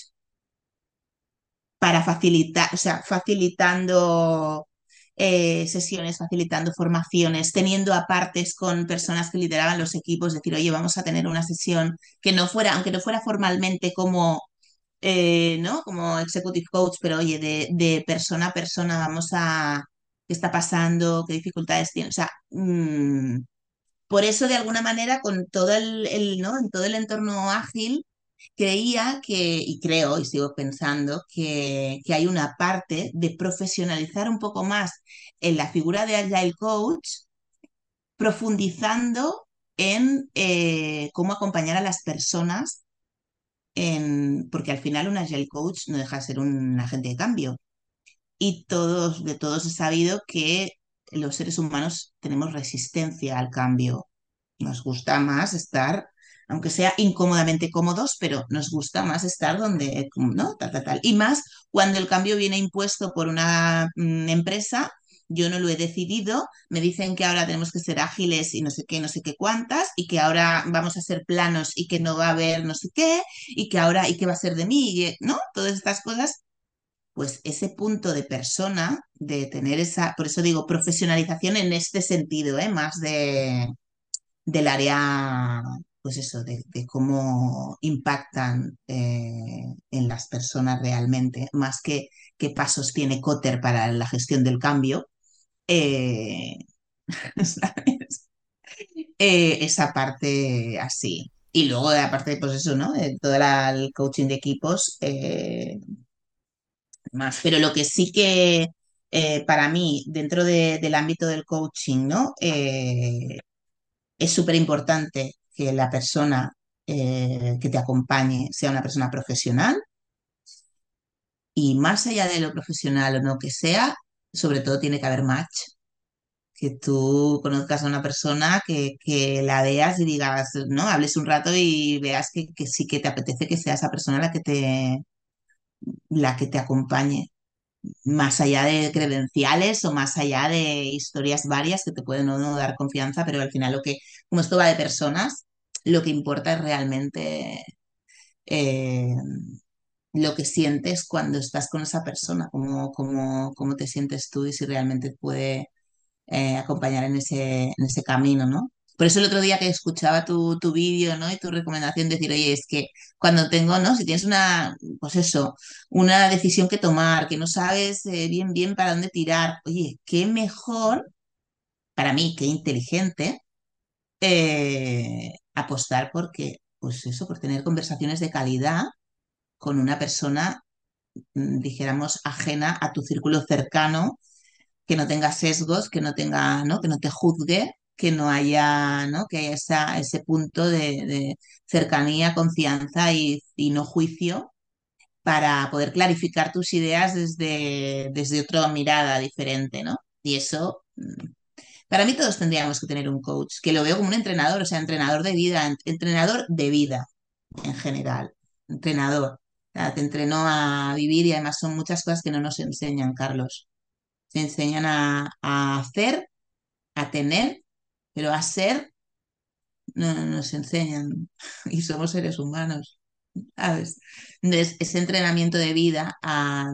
para facilitar, o sea, facilitando eh, sesiones, facilitando formaciones, teniendo apartes con personas que lideraban los equipos, decir, oye, vamos a tener una sesión que no fuera, aunque no fuera formalmente como, eh, ¿no? Como executive coach, pero oye, de, persona a persona vamos a, ¿qué está pasando? ¿Qué dificultades tiene? O sea, mmm, por eso, de alguna manera, con todo el, ¿no? en todo el entorno ágil, creía que, y creo y sigo pensando, que, que, hay una parte de profesionalizar un poco más en la figura de Agile Coach, profundizando en eh, cómo acompañar a las personas, porque al final un Agile Coach no deja de ser un agente de cambio. Y todos, de todos he sabido que los seres humanos tenemos resistencia al cambio. Nos gusta más estar aunque sea incómodamente cómodos, pero nos gusta más estar donde, ¿no? Tal, tal, tal. Y más cuando el cambio viene impuesto por una mm, empresa, yo no lo he decidido, me dicen que ahora tenemos que ser ágiles y no sé qué, no sé qué cuántas, y que ahora vamos a ser planos y que no va a haber no sé qué, y que ahora, ¿y qué va a ser de mí? ¿No? Todas estas cosas pues ese punto de persona, de tener esa, por eso digo profesionalización en este sentido, ¿eh? más de, del área pues eso, de, cómo impactan eh, en las personas realmente, más que qué pasos tiene Cotter para la gestión del cambio. Eh, ¿sabes? Esa parte así. Y luego, aparte, pues eso, ¿no? todo el coaching de equipos, más. Pero lo que sí que para mí, dentro de, del ámbito del coaching, ¿no? es súper importante que la persona eh, que te acompañe sea una persona profesional y más allá de lo profesional o no que sea, sobre todo tiene que haber match. Que tú conozcas a una persona que, que la veas y digas, ¿no? Hables un rato y veas que, que sí que te apetece que sea esa persona la que te, la que te acompañe más allá de credenciales o más allá de historias varias que te pueden no dar confianza, pero al final lo que, como esto va de personas, lo que importa es realmente eh, lo que sientes cuando estás con esa persona, cómo, cómo, cómo te sientes tú y si realmente puede eh, acompañar en ese, en ese camino, ¿no? Por eso el otro día que escuchaba tu, tu vídeo, ¿no? Y tu recomendación, decir, oye, es que cuando tengo, ¿no? Si tienes una, pues eso, una decisión que tomar, que no sabes eh, bien, bien para dónde tirar, oye, qué mejor, para mí, qué inteligente, eh, apostar porque, pues eso, por tener conversaciones de calidad con una persona, mm, dijéramos, ajena a tu círculo cercano, que no tenga sesgos, que no tenga, ¿no? Que no te juzgue que no haya, ¿no? Que haya esa, ese punto de, de cercanía, confianza y, y, no juicio para poder clarificar tus ideas desde, desde otra mirada diferente, ¿no? Y eso, mm, para mí todos tendríamos que tener un coach, que lo veo como un entrenador, o sea, entrenador de vida, entrenador de vida en general, entrenador. O sea, te entrenó a vivir y además son muchas cosas que no nos enseñan, Carlos. Se enseñan a, a hacer, a tener pero a ser no, nos enseñan y somos seres humanos. ¿sabes? Entonces, ese entrenamiento de vida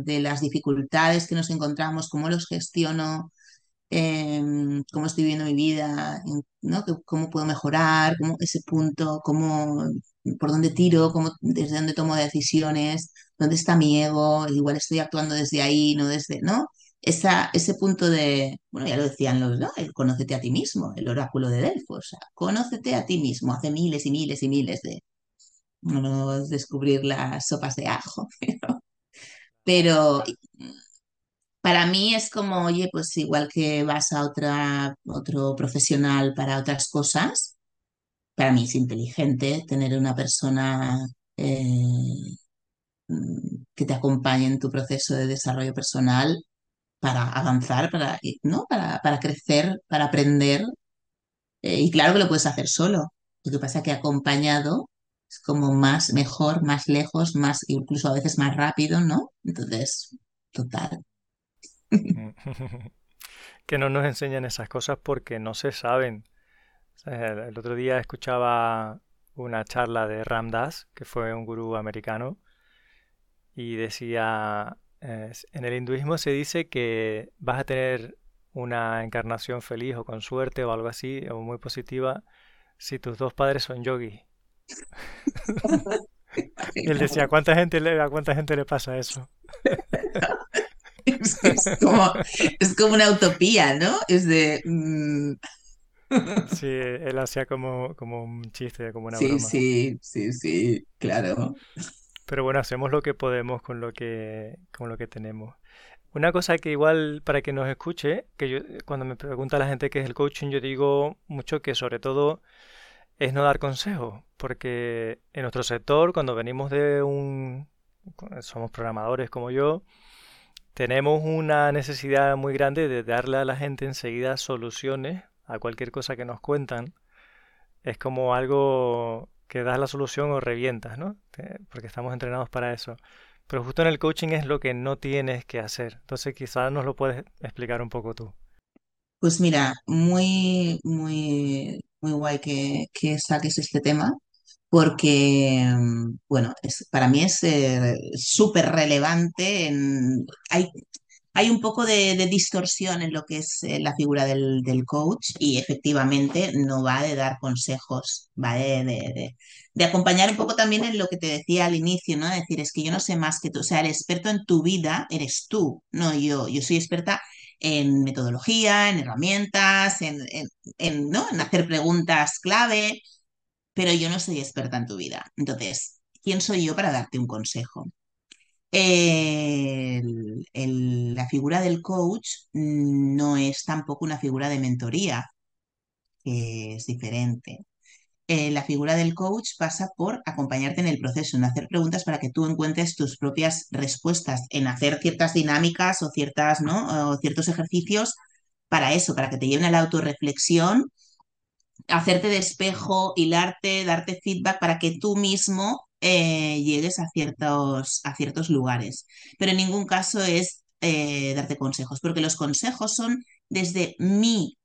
de las dificultades que nos encontramos, cómo los gestiono, eh, cómo estoy viviendo mi vida, ¿no? cómo puedo mejorar, ese punto, cómo, por dónde tiro, cómo, desde dónde tomo decisiones, dónde está mi ego, igual estoy actuando desde ahí, no desde, ¿no? Esa, ese punto de, bueno, ya lo decían los, ¿no? El conócete a ti mismo, el oráculo de Delfos, o sea, conócete a ti mismo, hace miles y miles y miles de, no descubrir las sopas de ajo, pero, pero para mí es como, oye, pues igual que vas a otra, otro profesional para otras cosas, para mí es inteligente tener una persona eh, que te acompañe en tu proceso de desarrollo personal para avanzar, para, ¿no? para, para crecer, para aprender. Eh, y claro que lo puedes hacer solo. Lo que pasa es que acompañado es como más, mejor, más lejos, más, incluso a veces más rápido, ¿no? Entonces, total. que no nos enseñan esas cosas porque no se saben. El otro día escuchaba una charla de Ram Dass, que fue un gurú americano, y decía, eh, en el hinduismo se dice que vas a tener una encarnación feliz o con suerte o algo así, o muy positiva, si tus dos padres son yogis. y él decía, ¿a cuánta gente le, a cuánta gente le pasa eso? Es, como, es como una utopía, ¿no? Es de... Mm. Sí, él hacía como, como un chiste, como una Sí, broma. sí, sí, sí, claro. Pero bueno, hacemos lo que podemos con lo que, con lo que tenemos. Una cosa que igual para que nos escuche, que yo cuando me pregunta la gente qué es el coaching, yo digo mucho que sobre todo es no dar consejos, porque en nuestro sector, cuando venimos de un, somos programadores como yo, tenemos una necesidad muy grande de darle a la gente enseguida soluciones a cualquier cosa que nos cuentan. Es como algo que das la solución o revientas, ¿no? Porque estamos entrenados para eso. Pero justo en el coaching es lo que no tienes que hacer. Entonces quizás nos lo puedes explicar un poco tú. Pues mira, muy, muy, muy guay que, que saques este tema, porque, mm, bueno, es, para mí es eh, súper relevante. Hay, hay un poco de, distorsión en lo que es eh, la figura del, del coach y efectivamente no va de dar consejos, va de, de, de- acompañar un poco también en lo que te decía al inicio, ¿no? decir, es que yo no sé más que tú, o sea, el experto en tu vida eres tú, no yo. Yo soy experta en metodología, en herramientas, en, en, en, ¿no? en hacer preguntas clave, pero yo no soy experta en tu vida. Entonces, ¿quién soy yo para darte un consejo? La figura del coach no es tampoco una figura de mentoría, que es diferente. Eh, la figura del coach pasa por acompañarte en el proceso, en hacer preguntas para que tú encuentres tus propias respuestas, en hacer ciertas dinámicas o ciertas, ¿no? o ciertos ejercicios para eso, para que te lleven a la autorreflexión hacerte de espejo, hilarte, darte feedback para que tú mismo eh, llegues a ciertos, a ciertos lugares. Pero en ningún caso es eh, darte consejos, porque los consejos son desde mi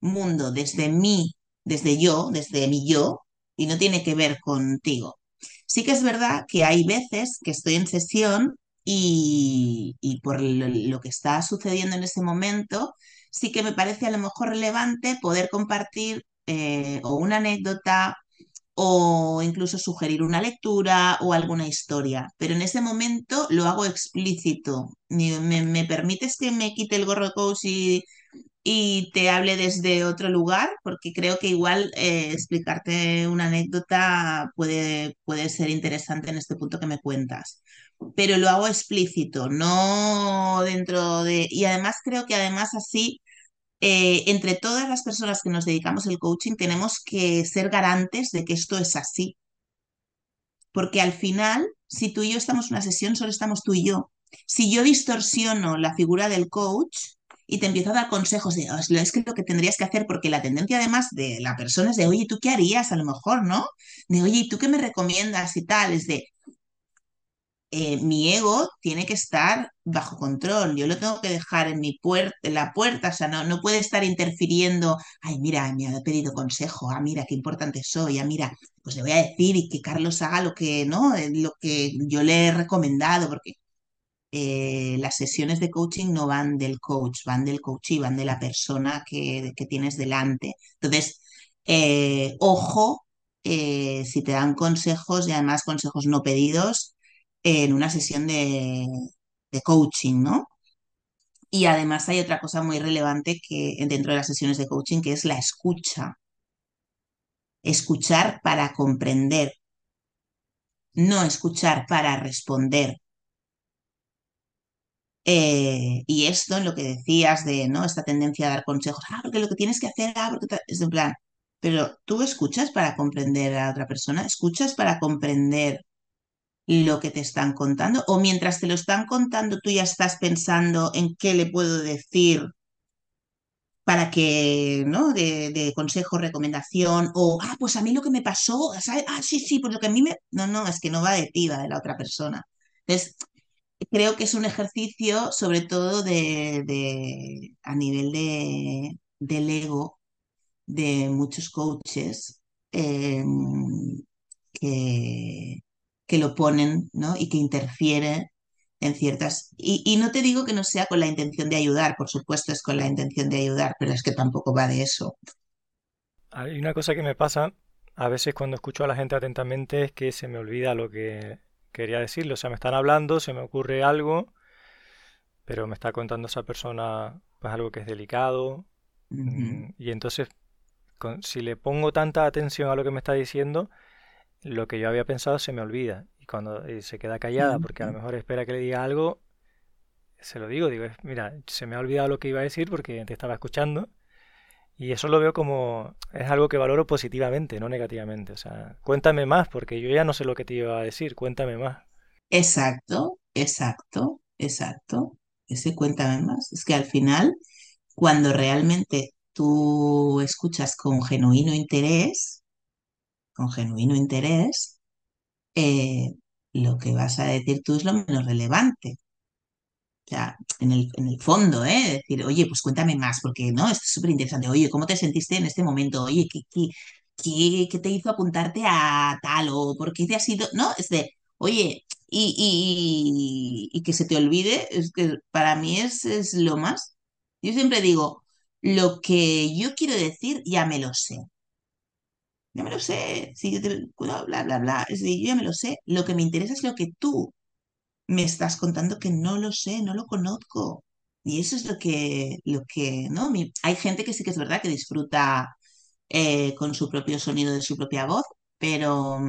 mundo, desde mí, desde yo, desde mi yo, y no tiene que ver contigo. Sí que es verdad que hay veces que estoy en sesión y, y por lo, que está sucediendo en ese momento, sí que me parece a lo mejor relevante poder compartir eh, o una anécdota o incluso sugerir una lectura o alguna historia, pero en ese momento lo hago explícito. ¿Me, me permites que me quite el gorro coach y, y te hable desde otro lugar? Porque creo que igual eh, explicarte una anécdota puede, puede ser interesante en este punto que me cuentas. Pero lo hago explícito, no dentro de... Y además creo que además así eh, entre todas las personas que nos dedicamos al coaching tenemos que ser garantes de que esto es así, porque al final, si tú y yo estamos en una sesión, solo estamos tú y yo. Si yo distorsiono la figura del coach y te empiezo a dar consejos de, "Oh, es que lo que tendrías que hacer, porque la tendencia además de la persona es de, oye, ¿tú qué harías? A lo mejor, ¿no? De, oye, ¿y tú qué me recomiendas? Y tal, es de, eh, mi ego tiene que estar bajo control. Yo lo tengo que dejar en mi puerta, en la puerta, o sea, no, no puede estar interfiriendo. Ay, mira, me ha pedido consejo. Ah, mira, qué importante soy. Ah, mira, pues le voy a decir y que Carlos haga lo que, ¿no? Eh, Lo que yo le he recomendado, porque eh, las sesiones de coaching no van del coach, van del coach y van de la persona que, que tienes delante. Entonces, ojo si te dan consejos y además consejos no pedidos en una sesión de, de coaching, ¿no? Y además hay otra cosa muy relevante que dentro de las sesiones de coaching, que es la escucha. Escuchar para comprender, no escuchar para responder. Eh, y esto en lo que decías de, ¿no? Esta tendencia a dar consejos, ah, porque lo que tienes que hacer, ah, porque ta-". es en plan, pero tú escuchas para comprender a otra persona, escuchas para comprender lo que te están contando, o mientras te lo están contando, tú ya estás pensando en qué le puedo decir para que, ¿no? De, consejo, recomendación, o, ah, pues a mí lo que me pasó, ¿sabes? Ah, sí, sí, pues lo que a mí me... No, no, es que no va de ti, va de la otra persona. Entonces, creo que es un ejercicio sobre todo de, de- a nivel de, del ego de muchos coaches em, que, que lo ponen, ¿no? Y que interfiere en ciertas... Y, y no te digo que no sea con la intención de ayudar, por supuesto es con la intención de ayudar, pero es que tampoco va de eso. Hay una cosa que me pasa a veces cuando escucho a la gente atentamente es que se me olvida lo que quería decirlo. O sea, me están hablando, se me ocurre algo, pero me está contando esa persona pues algo que es delicado. Mm, Y entonces, con- si le pongo tanta atención a lo que me está diciendo, lo que yo había pensado se me olvida. Y cuando eh, se queda callada, porque a lo mejor espera que le diga algo, se lo digo, digo, "Es- mira, se me ha olvidado lo que iba a decir porque te estaba escuchando. Y eso lo veo como, es algo que valoro positivamente, no negativamente. O sea, cuéntame más, porque yo ya no sé lo que te iba a decir, cuéntame más. Exacto, exacto, exacto. Ese cuéntame más. Es que al final, cuando realmente tú escuchas con genuino interés, con genuino interés, eh, lo que vas a decir tú es lo menos relevante. O sea, en el, en el fondo, ¿eh? Decir, oye, pues cuéntame más, porque no, esto es súper interesante. Oye, ¿cómo te sentiste en este momento? Oye, ¿qué, qué, qué, qué te hizo apuntarte a tal? ¿O por qué te has ido? No, es de, oye, y, y, y que se te olvide, es que para mí es, es lo más. Yo siempre digo, lo que yo quiero decir ya me lo sé. Ya me lo sé. Si yo te bla, bla, bla, bla. Decir, yo ya me lo sé. Lo que me interesa es lo que tú me estás contando que no lo sé, no lo conozco. Y eso es lo que, lo que, ¿no? Hay gente que sí que es verdad que disfruta eh, con su propio sonido de su propia voz, pero,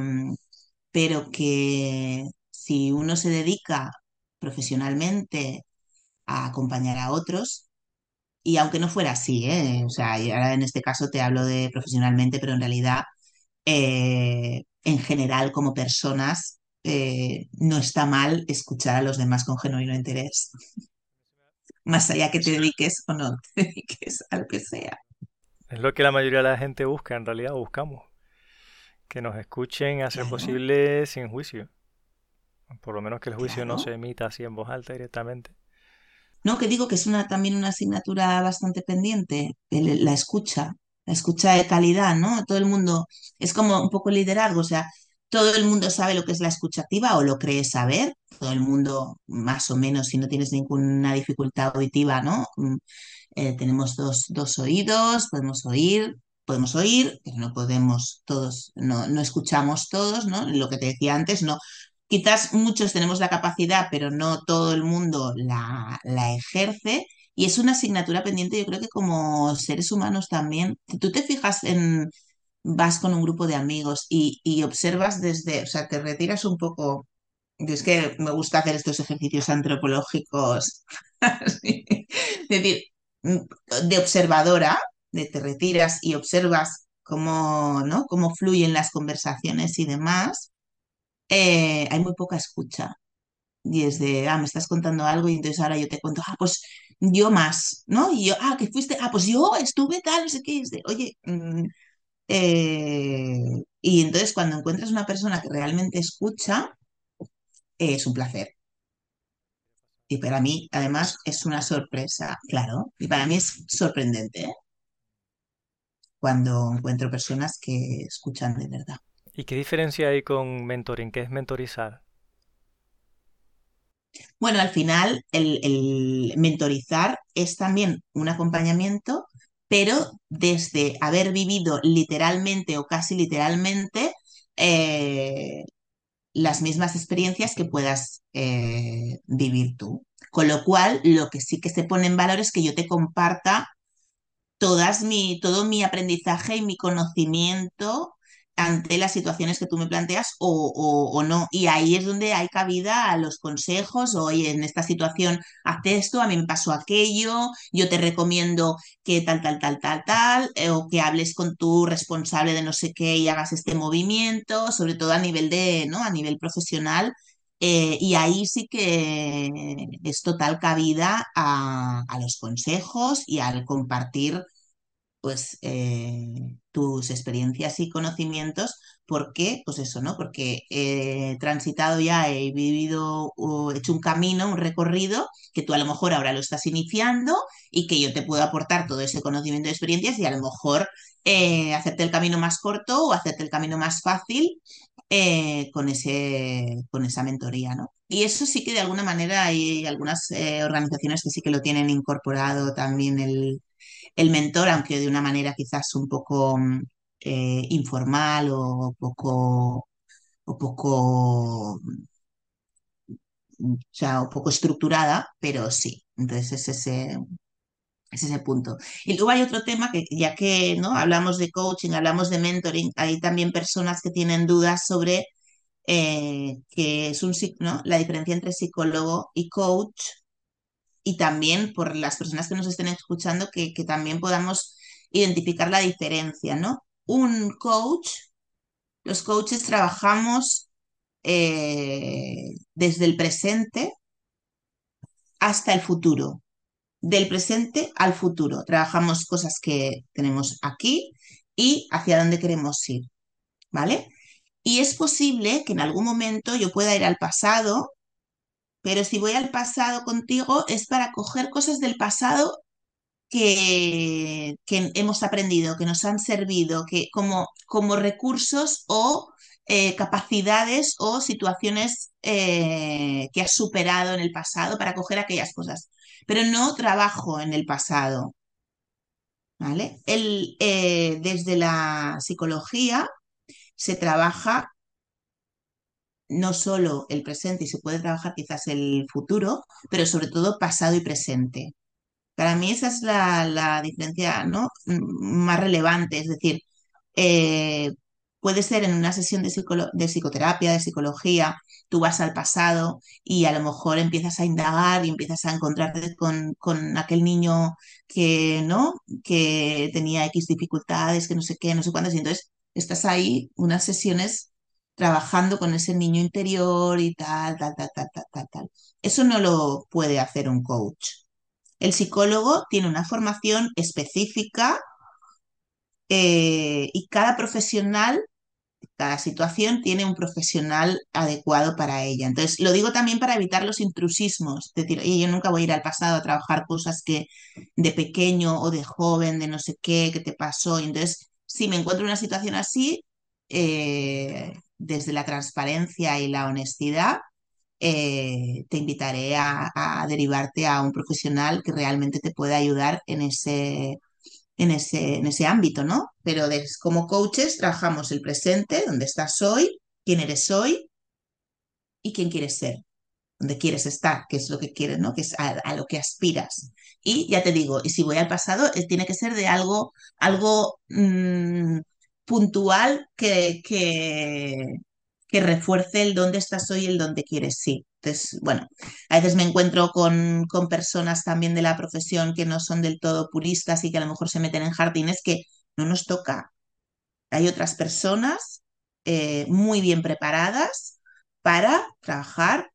pero que si uno se dedica profesionalmente a acompañar a otros, y aunque no fuera así, ¿eh? O sea, ahora en este caso te hablo de profesionalmente, pero en realidad eh, en general como personas, eh, no está mal escuchar a los demás con genuino interés, más allá que te dediques o no te dediques a lo que sea. Es lo que la mayoría de la gente busca, en realidad, o buscamos. Que nos escuchen a ser Claro, posible sin juicio. Por lo menos que el juicio no se emita así en voz alta directamente. No, que digo que es una, también una asignatura bastante pendiente, el- la escucha, la escucha de calidad, ¿no? Todo el mundo, es como un poco liderazgo, o sea, todo el mundo sabe lo que es la escucha activa o lo cree saber, todo el mundo más o menos, si no tienes ninguna dificultad auditiva, ¿no? Mm, eh, tenemos dos, dos oídos, podemos oír, podemos oír, pero no podemos todos, no, no escuchamos todos, ¿no? Lo que te decía antes, no Quizás muchos tenemos la capacidad, pero no todo el mundo la, la ejerce. Y es una asignatura pendiente, yo creo que como seres humanos también. Tú te fijas en, vas con un grupo de amigos y, observas desde, o sea, te retiras un poco. Es que me gusta hacer estos ejercicios antropológicos, es decir, de observadora, de te retiras y observas cómo, ¿no? cómo fluyen las conversaciones y demás eh, hay muy poca escucha. Y es de, ah, me estás contando algo y entonces ahora yo te cuento, ah, pues yo más, ¿no? Y yo, ah, que fuiste, ah, pues yo estuve tal, no sé qué, de, oye, mm, eh, y entonces cuando encuentras una persona que realmente escucha, es un placer. Y para mí, además, es una sorpresa, claro, y para mí es sorprendente, ¿eh? Cuando encuentro personas que escuchan de verdad. ¿Y qué diferencia hay con mentoring? ¿Qué es mentorizar? Bueno, al final el, el mentorizar es también un acompañamiento, pero desde haber vivido literalmente o casi literalmente eh, las mismas experiencias que puedas eh, vivir tú. Con lo cual, lo que sí que se pone en valor es que yo te comparta todas mi, todo mi aprendizaje y mi conocimiento ante las situaciones que tú me planteas o, o, no. Y ahí es donde hay cabida a los consejos, oye, en esta situación haz esto, a mí me pasó aquello, yo te recomiendo que tal, tal, tal, tal, tal, eh, o que hables con tu responsable de no sé qué y hagas este movimiento, sobre todo a nivel de, ¿no? A nivel profesional. Eh, y ahí sí que es total cabida a, a los consejos y al compartir pues eh, tus experiencias y conocimientos. ¿Por qué? Pues eso, ¿no? Porque he transitado ya, he vivido, o hecho un camino, un recorrido, que tú a lo mejor ahora lo estás iniciando y que yo te puedo aportar todo ese conocimiento y experiencias y a lo mejor eh, hacerte el camino más corto o hacerte el camino más fácil eh, con, ese, con esa mentoría, ¿no? Y eso sí que de alguna manera hay algunas eh, organizaciones que sí que lo tienen incorporado también el, el mentor, aunque de una manera quizás un poco mm, eh, informal o poco, o poco, mm, o sea, un poco estructurada, pero sí. Entonces es ese, es ese punto. Y luego hay otro tema que ya que ¿no? hablamos de coaching, hablamos de mentoring, hay también personas que tienen dudas sobre eh, es un, ¿no? la diferencia entre psicólogo y coach y también por las personas que nos estén escuchando que, que también podamos identificar la diferencia, ¿no? Un coach, los coaches trabajamos eh, desde el presente hasta el futuro, del presente al futuro. Trabajamos cosas que tenemos aquí y hacia dónde queremos ir, ¿vale? Y es posible que en algún momento yo pueda ir al pasado, pero si voy al pasado contigo es para coger cosas del pasado que, que hemos aprendido, que nos han servido, que como, como recursos o eh, capacidades o situaciones eh, que has superado en el pasado para coger aquellas cosas. Pero no trabajo en el pasado. ¿Vale? El, eh, desde la psicología se trabaja no solo el presente y se puede trabajar quizás el futuro, pero sobre todo pasado y presente. Para mí esa es la, diferencia ¿no? más relevante, es decir, eh, puede ser en una sesión de, de, psicoterapia, de psicología, tú vas al pasado y a lo mejor empiezas a indagar y empiezas a encontrarte con, con aquel niño que, ¿no? que tenía X dificultades, que no sé qué, no sé cuántas, y entonces estás ahí unas sesiones trabajando con ese niño interior y tal, tal, tal, tal, tal, tal. Eso no lo puede hacer un coach. El psicólogo tiene una formación específica eh, y cada profesional, cada situación tiene un profesional adecuado para ella. Entonces, lo digo también para evitar los intrusismos. Es decir, yo nunca voy a ir al pasado a trabajar cosas que de pequeño o de joven, de no sé qué, que te pasó. entonces, si me encuentro en una situación así, eh, desde la transparencia y la honestidad, eh, te invitaré a, derivarte a un profesional que realmente te pueda ayudar en ese, en ese, en ese ámbito, ¿no? Pero como coaches trabajamos el presente, donde estás hoy, quién eres hoy y quién quieres ser, dónde quieres estar, qué es lo que quieres, ¿no? Que es a, lo que aspiras. Y ya te digo, y si voy al pasado, eh, tiene que ser de algo, algo mm, puntual que, que, refuerce el dónde estás hoy y el dónde quieres ir. Entonces, bueno, a veces me encuentro con, con, personas también de la profesión que no son del todo puristas y que a lo mejor se meten en jardines que no nos toca. Hay otras personas eh, muy bien preparadas para trabajar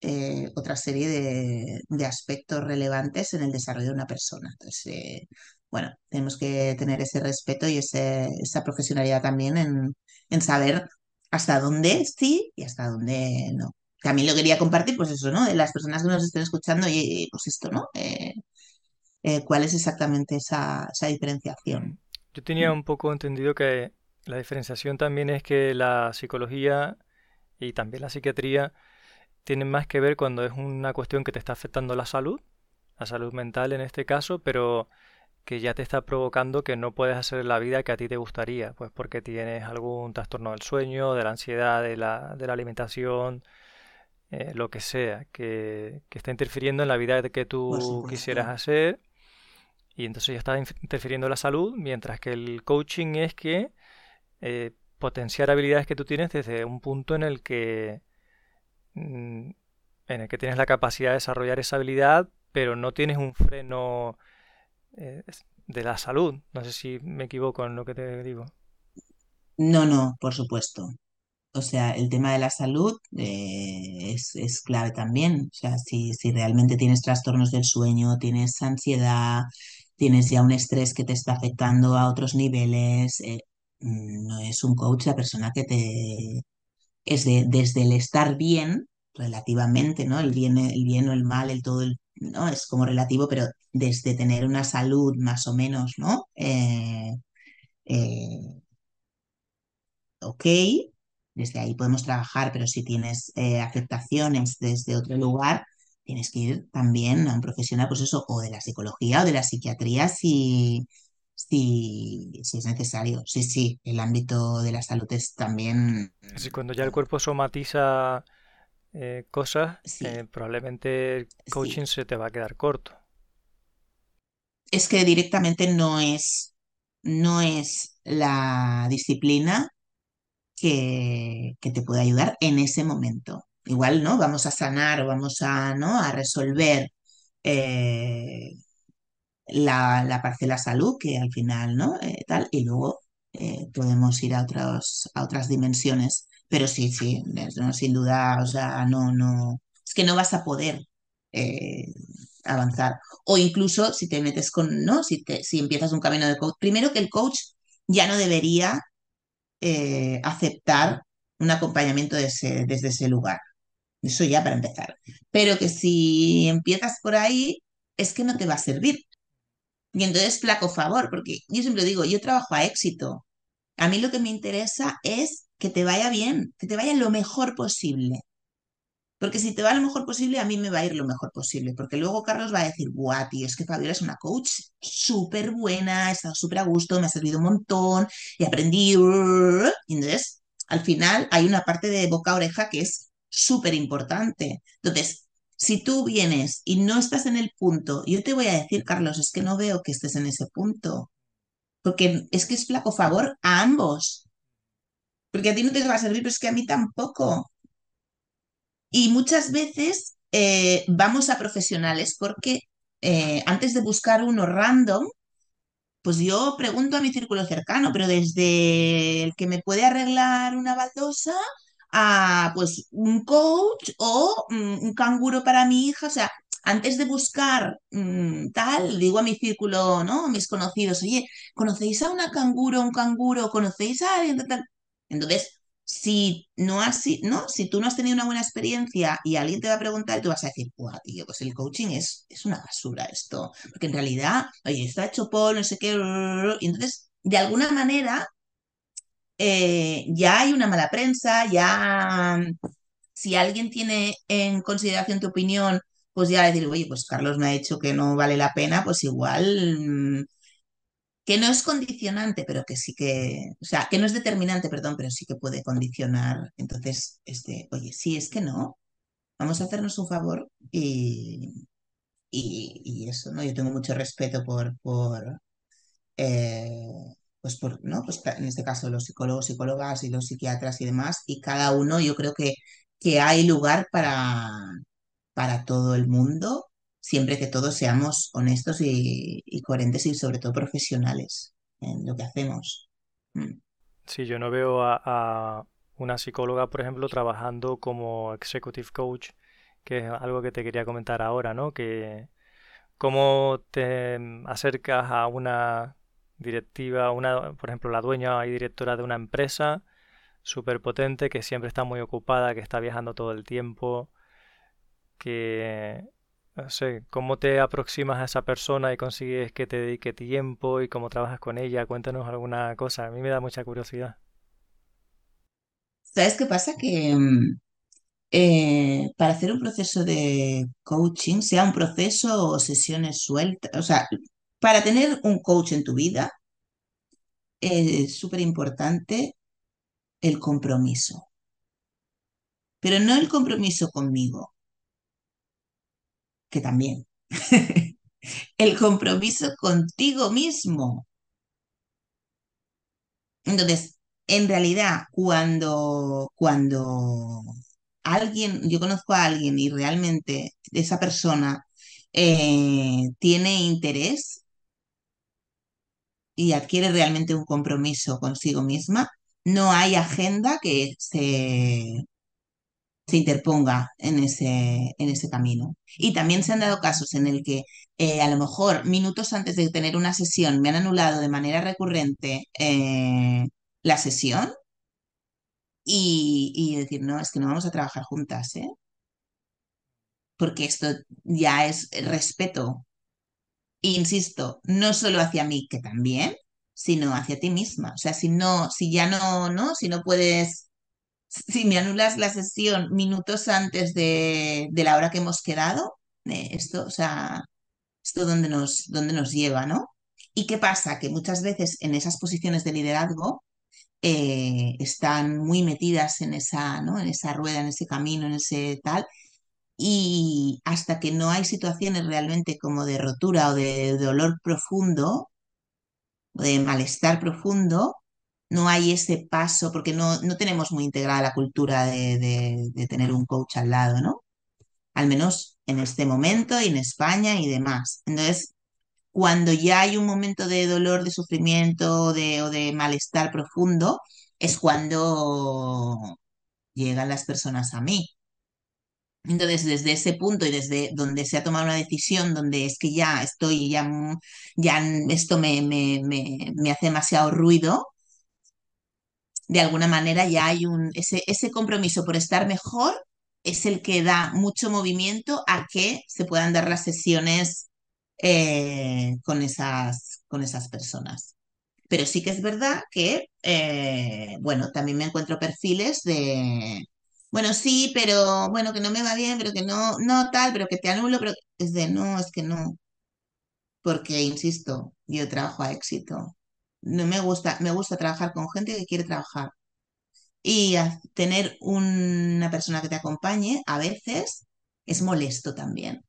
eh, otra serie de, de, aspectos relevantes en el desarrollo de una persona. Entonces, eh, bueno, tenemos que tener ese respeto y ese, esa profesionalidad también en, en saber hasta dónde sí y hasta dónde no. También lo quería compartir, pues eso, ¿no? De las personas que nos estén escuchando y pues esto, ¿no? Eh, eh, ¿Cuál es exactamente esa, esa diferenciación? Yo tenía un poco entendido que la diferenciación también es que la psicología y también la psiquiatría tienen más que ver cuando es una cuestión que te está afectando la salud, la salud mental en este caso, pero que ya te está provocando que no puedes hacer la vida que a ti te gustaría, pues porque tienes algún trastorno del sueño, de la ansiedad, de la, de la alimentación, eh, lo que sea, que, está interfiriendo en la vida que tú quisieras hacer. Y entonces ya está interfiriendo en la salud, mientras que el coaching es que eh, potenciar habilidades que tú tienes desde un punto en el que mm, en el que tienes la capacidad de desarrollar esa habilidad, pero no tienes un freno eh, de la salud. No sé si me equivoco en lo que te digo. No, no, por supuesto. O sea, el tema de la salud eh, es, clave también. O sea, si, si realmente tienes trastornos del sueño, tienes ansiedad, tienes ya un estrés que te está afectando a otros niveles. eh, no es un coach la persona que te... Es de, desde el estar bien, relativamente, ¿no? El bien, el bien o el mal, el todo, el, ¿no? Es como relativo, pero desde tener una salud más o menos, ¿no? Eh, eh, ok, desde ahí podemos trabajar, pero si tienes eh, afectaciones desde otro lugar, tienes que ir también a un profesional, pues eso, o de la psicología o de la psiquiatría si, si, si es necesario. Sí, sí, el ámbito de la salud es también, cuando ya el cuerpo somatiza eh, cosas, sí, eh, probablemente el sí. coaching se te va a quedar corto. Es que directamente no es, no es la disciplina que, que te puede ayudar en ese momento. Igual, ¿no? Vamos a sanar o vamos a, ¿no? a resolver eh, la, la parcela salud, que al final, ¿no? Eh, tal, y luego podemos ir a otros, a otras dimensiones. Pero sí, sí, no, sin duda, o sea, no, no, es que no vas a poder eh, avanzar. O incluso si te metes con, ¿no? Si, te, si empiezas un camino de coach, primero que el coach ya no debería eh, aceptar un acompañamiento de ese- desde ese lugar. Eso ya para empezar. Pero que si empiezas por ahí, es que no te va a servir. Y entonces, flaco favor, porque yo siempre digo, yo trabajo a éxito. A mí lo que me interesa es que te vaya bien, que te vaya lo mejor posible. Porque si te va lo mejor posible, a mí me va a ir lo mejor posible. Porque luego Carlos va a decir, guau, tío, es que Fabiola es una coach súper buena, estado súper a gusto, me ha servido un montón, he aprendido. Y entonces, al final, hay una parte de boca a oreja que es súper importante. Entonces, si tú vienes y no estás en el punto, yo te voy a decir, Carlos, es que no veo que estés en ese punto. Porque es que es flaco favor a ambos. Porque a ti no te va a servir, pero es que a mí tampoco. Y muchas veces eh, vamos a profesionales porque eh, antes de buscar uno random, pues yo pregunto a mi círculo cercano, pero desde el que me puede arreglar una baldosa a pues un coach o mm, un canguro para mi hija, o sea, antes de buscar mm, tal, digo a mi círculo, ¿no? A mis conocidos, oye, ¿conocéis a una canguro, un canguro? ¿Conocéis a alguien? Tal, tal? Entonces, si no has, ¿no? Si tú no has tenido una buena experiencia y alguien te va a preguntar, tú vas a decir, ¡buah, tío! Pues el coaching es, una basura esto. Porque en realidad, oye, está hecho por no sé qué. Y entonces, de alguna manera, eh, ya hay una mala prensa, ya si alguien tiene en consideración tu opinión, pues ya decir, oye, pues Carlos me ha dicho que no vale la pena, pues igual, mm, que no es condicionante, pero que sí que, o sea, que no es determinante, perdón, pero sí que puede condicionar. Entonces, este, oye, sí, es que no, vamos a hacernos un favor y, y, y eso, ¿no? Yo tengo mucho respeto por, por, eh, pues por, ¿no? Pues en este caso los psicólogos, psicólogas y los psiquiatras y demás, y cada uno yo creo que, que hay lugar para, para todo el mundo, siempre que todos seamos honestos y, coherentes y sobre todo profesionales en lo que hacemos. Mm. Si yo no veo a, a una psicóloga, por ejemplo, trabajando como executive coach, que es algo que te quería comentar ahora, ¿no? Que cómo te acercas a una directiva, una, por ejemplo, la dueña y directora de una empresa súper potente que siempre está muy ocupada, que está viajando todo el tiempo, que sé, cómo te aproximas a esa persona y consigues que te dedique tiempo y cómo trabajas con ella. Cuéntanos alguna cosa. A mí me da mucha curiosidad. ¿Sabes qué pasa? Que mm, eh, para hacer un proceso de coaching, sea un proceso o sesiones sueltas, o sea, para tener un coach en tu vida, eh, es súper importante el compromiso, pero no el compromiso conmigo, que también, el compromiso contigo mismo. Entonces, en realidad, cuando, cuando alguien, yo conozco a alguien y realmente esa persona eh, tiene interés y adquiere realmente un compromiso consigo misma, no hay agenda que se se interponga en ese, en ese camino. Y también se han dado casos en el que eh, a lo mejor minutos antes de tener una sesión me han anulado de manera recurrente eh, la sesión y, y, decir, no, es que no vamos a trabajar juntas, ¿eh? Porque esto ya es respeto. Insisto, no solo hacia mí, que también, sino hacia ti misma. O sea, si no, si ya no, ¿no? Si no puedes si me anulas la sesión minutos antes de, de la hora que hemos quedado, eh, esto, o sea, esto dónde nos, dónde nos lleva, ¿no? ¿Y qué pasa? Que muchas veces en esas posiciones de liderazgo eh, están muy metidas en esa, ¿no? En esa rueda, en ese camino, en ese tal, y hasta que no hay situaciones realmente como de rotura o de dolor profundo, o de malestar profundo, no hay ese paso, porque no, no tenemos muy integrada la cultura de, de, tener un coach al lado, ¿no? Al menos en este momento y en España y demás. Entonces, cuando ya hay un momento de dolor, de sufrimiento de, o de malestar profundo, es cuando llegan las personas a mí. Entonces, desde ese punto y desde donde se ha tomado una decisión, donde es que ya estoy, ya, ya esto me, me, me, me hace demasiado ruido, de alguna manera ya hay un, ese, ese compromiso por estar mejor es el que da mucho movimiento a que se puedan dar las sesiones eh, con, esas, con esas personas. Pero sí que es verdad que, eh, bueno, también me encuentro perfiles de, bueno, sí, pero bueno, que no me va bien, pero que no, no tal, pero que te anulo, pero es de, no, es que no. Porque, insisto, yo trabajo a éxito. No me gusta, me gusta trabajar con gente que quiere trabajar. Y tener una persona que te acompañe a veces es molesto también.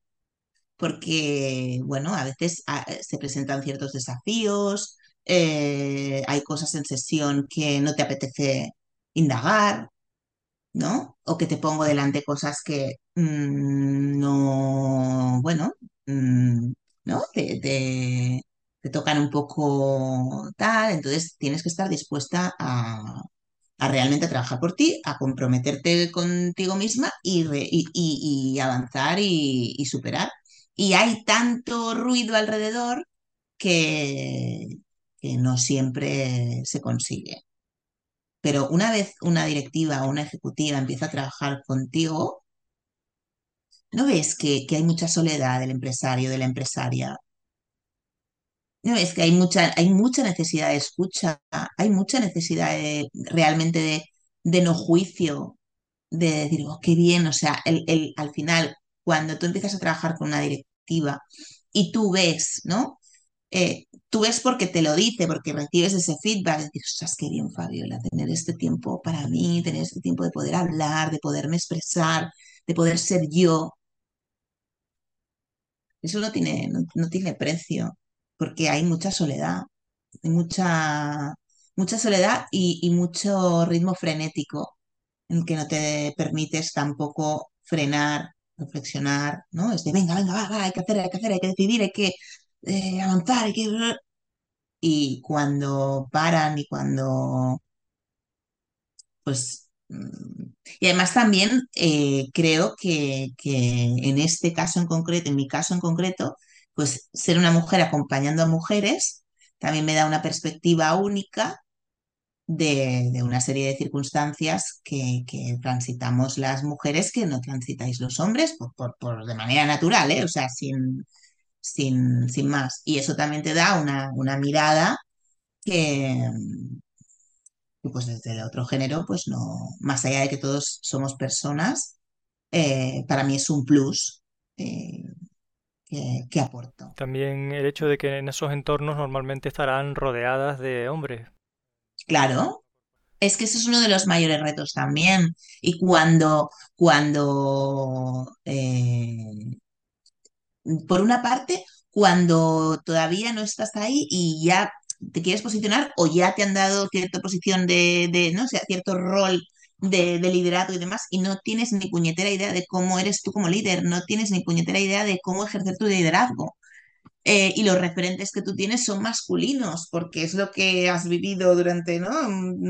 Porque, bueno, a veces ah, se presentan ciertos desafíos, eh, hay cosas en sesión que no te apetece indagar, ¿no? O que te pongo delante cosas que mmm, no, bueno, mmm, ¿no? Te, te tocan un poco tal, entonces tienes que estar dispuesta a, a realmente trabajar por ti, a comprometerte contigo misma y, y, y avanzar y, superar. Y hay tanto ruido alrededor que, que no siempre se consigue. Pero una vez una directiva o una ejecutiva empieza a trabajar contigo, ¿no ves que, que hay mucha soledad del empresario, de la empresaria? No, es que hay mucha, hay mucha necesidad de escucha, hay mucha necesidad de, realmente de, no juicio, de decir, oh, qué bien, o sea, el, el, al final, cuando tú empiezas a trabajar con una directiva y tú ves, ¿no? Eh, tú ves porque te lo dice, porque recibes ese feedback, de decir, ostras, qué bien, Fabiola, tener este tiempo para mí, tener este tiempo de poder hablar, de poderme expresar, de poder ser yo. Eso no tiene, no, no tiene precio porque hay mucha soledad, hay mucha, mucha soledad y, mucho ritmo frenético en que no te permites tampoco frenar, reflexionar, ¿no? Es de, venga, venga, va, va, hay que hacer, hay que hacer, hay que decidir, hay que eh, avanzar, hay que... Y cuando paran y cuando, pues... Y además también eh, creo que, que en este caso en concreto, en mi caso en concreto, pues ser una mujer acompañando a mujeres también me da una perspectiva única de, una serie de circunstancias que, transitamos las mujeres que no transitáis los hombres por, por, por de manera natural, ¿eh? o sea, sin, sin, sin, más. Y eso también te da una, una mirada que, pues desde otro género, pues no, más allá de que todos somos personas, eh, para mí es un plus. Eh, que, que aporto. También el hecho de que en esos entornos normalmente estarán rodeadas de hombres. Claro, es que ese es uno de los mayores retos también. Y cuando, cuando eh, por una parte, cuando todavía no estás ahí y ya te quieres posicionar o ya te han dado cierta posición de, de no sé, cierto rol de, de, liderazgo y demás, y no tienes ni puñetera idea de cómo eres tú como líder, no tienes ni puñetera idea de cómo ejercer tu liderazgo. Eh, y los referentes que tú tienes son masculinos, porque es lo que has vivido durante ¿no?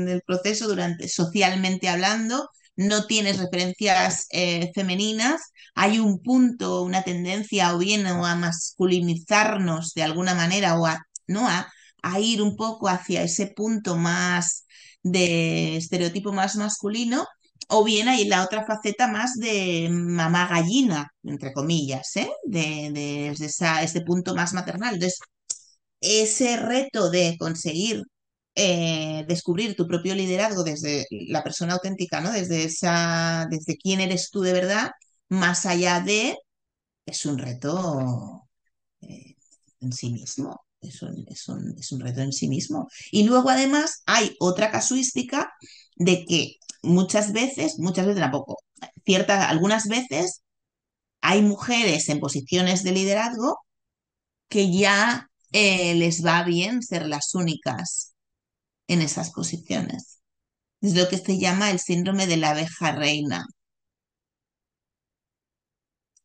el proceso, durante socialmente hablando, no tienes referencias eh, femeninas, hay un punto, una tendencia o bien a masculinizarnos de alguna manera o a, ¿no? a, a ir un poco hacia ese punto más de estereotipo más masculino, o bien hay la otra faceta más de mamá gallina, entre comillas, ¿eh? de, de, esa, ese punto más maternal. Entonces, ese reto de conseguir eh, descubrir tu propio liderazgo desde la persona auténtica, ¿no? Desde esa, desde quién eres tú de verdad, más allá de, es un reto eh, en sí mismo. Es un, es, un, es un reto en sí mismo. Y luego además hay otra casuística de que muchas veces, muchas veces tampoco, ciertas, algunas veces hay mujeres en posiciones de liderazgo que ya eh, les va bien ser las únicas en esas posiciones. Es lo que se llama el síndrome de la abeja reina.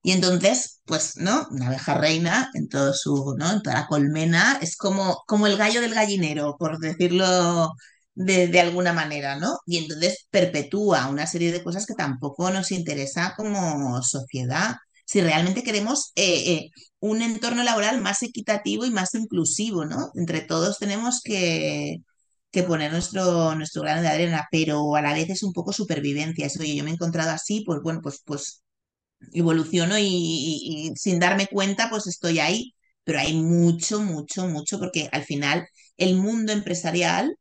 Y entonces, pues, ¿no? Una abeja reina en todo su, ¿no? En toda la colmena es como, como el gallo del gallinero, por decirlo de, alguna manera, ¿no? Y entonces perpetúa una serie de cosas que tampoco nos interesa como sociedad. Si realmente queremos eh, eh, un entorno laboral más equitativo y más inclusivo, ¿no? Entre todos tenemos que, que poner nuestro, nuestro grano de arena, pero a la vez es un poco supervivencia. Eso, oye, yo me he encontrado así, pues bueno, pues, pues evoluciono y, sin darme cuenta, pues estoy ahí. Pero hay mucho, mucho, mucho, porque al final el mundo empresarial,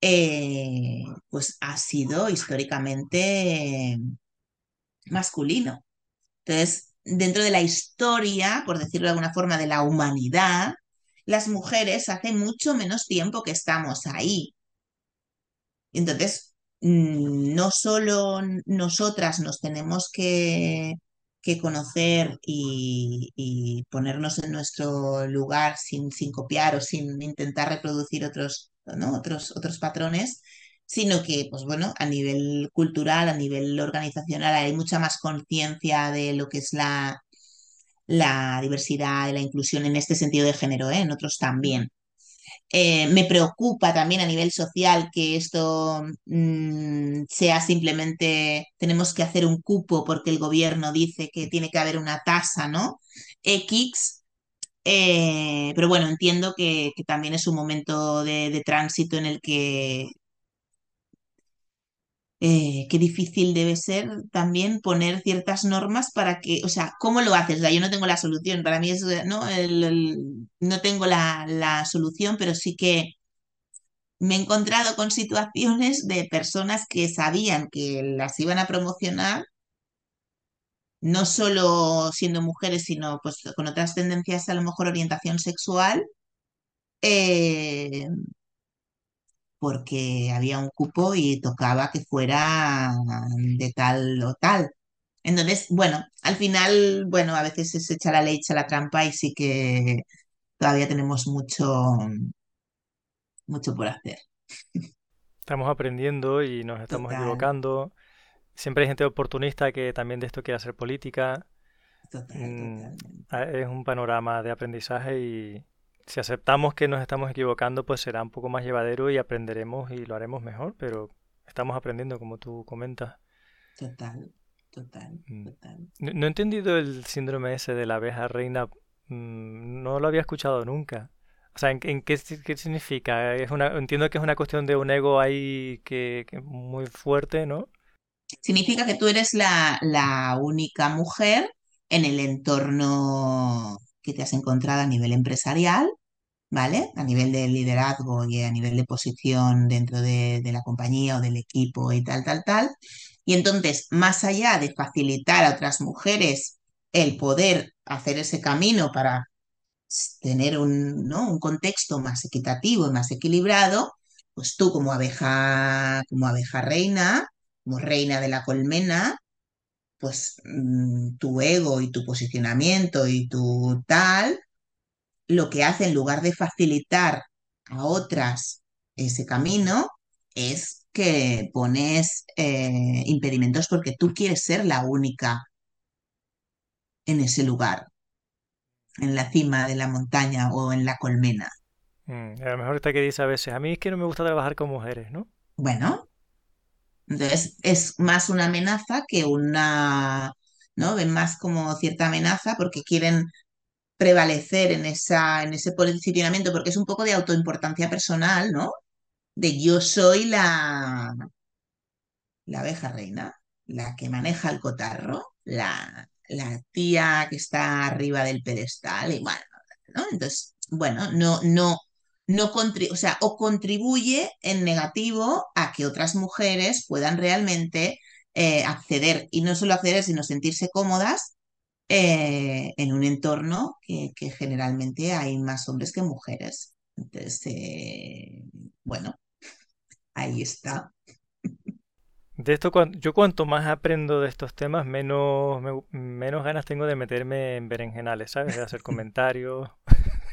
eh, pues ha sido históricamente masculino. Entonces, dentro de la historia, por decirlo de alguna forma, de la humanidad, las mujeres hace mucho menos tiempo que estamos ahí. Entonces, no solo nosotras nos tenemos que, que conocer y, y, ponernos en nuestro lugar sin, sin, copiar o sin intentar reproducir otros, ¿no? otros, otros patrones, sino que, pues bueno, a nivel cultural, a nivel organizacional, hay mucha más conciencia de lo que es la, la diversidad y la inclusión en este sentido de género, ¿eh? en otros también. Eh, me preocupa también a nivel social que esto mmm, sea simplemente tenemos que hacer un cupo porque el gobierno dice que tiene que haber una tasa, ¿no? X. Eh, pero bueno, entiendo que, que, también es un momento de, de tránsito en el que eh, qué difícil debe ser también poner ciertas normas para que, o sea, ¿cómo lo haces? O yo no tengo la solución, para mí es, no, no tengo la, la, solución, pero sí que me he encontrado con situaciones de personas que sabían que las iban a promocionar, no solo siendo mujeres, sino pues con otras tendencias, a lo mejor orientación sexual. Eh, porque había un cupo y tocaba que fuera de tal o tal. Entonces, bueno, al final, bueno, a veces es echa la ley, echa la trampa y sí que todavía tenemos mucho, mucho por hacer. Estamos aprendiendo y nos estamos Total. equivocando. Siempre hay gente oportunista que también de esto quiere hacer política. Total, mm, es un panorama de aprendizaje y, si aceptamos que nos estamos equivocando, pues será un poco más llevadero y aprenderemos y lo haremos mejor, pero estamos aprendiendo, como tú comentas. Total, total, total. No, no he entendido el síndrome ese de la abeja reina, mm, no lo había escuchado nunca. O sea, ¿en, en qué, qué, significa? Es una, entiendo que es una cuestión de un ego ahí que, que muy fuerte, ¿no? Significa que tú eres la, la única mujer en el entorno que te has encontrado a nivel empresarial, ¿vale? A nivel de liderazgo y a nivel de posición dentro de, la compañía o del equipo y tal, tal, tal. Y entonces, más allá de facilitar a otras mujeres el poder hacer ese camino para tener un, ¿no? un contexto más equitativo y más equilibrado, pues tú como abeja, como abeja reina, como reina de la colmena, pues mmm, tu ego y tu posicionamiento y tu tal, lo que hace en lugar de facilitar a otras ese camino es que pones eh, impedimentos porque tú quieres ser la única en ese lugar, en la cima de la montaña o en la colmena. Mm, a lo mejor está que dice a veces, a mí es que no me gusta trabajar con mujeres, ¿no? Bueno, Entonces, es más una amenaza que una, ¿no? Ven más como cierta amenaza porque quieren prevalecer en esa, en ese posicionamiento, porque es un poco de autoimportancia personal, ¿no? De yo soy la, la abeja reina, la que maneja el cotarro, la, la tía que está arriba del pedestal, y bueno, ¿no? Entonces, bueno, no, no, no o sea, o contribuye en negativo a que otras mujeres puedan realmente eh, acceder, y no solo acceder, sino sentirse cómodas eh, en un entorno que, que, generalmente hay más hombres que mujeres. Entonces, eh, bueno, ahí está. De esto, yo cuanto más aprendo de estos temas, menos, menos ganas tengo de meterme en berenjenales, ¿sabes? De hacer comentarios.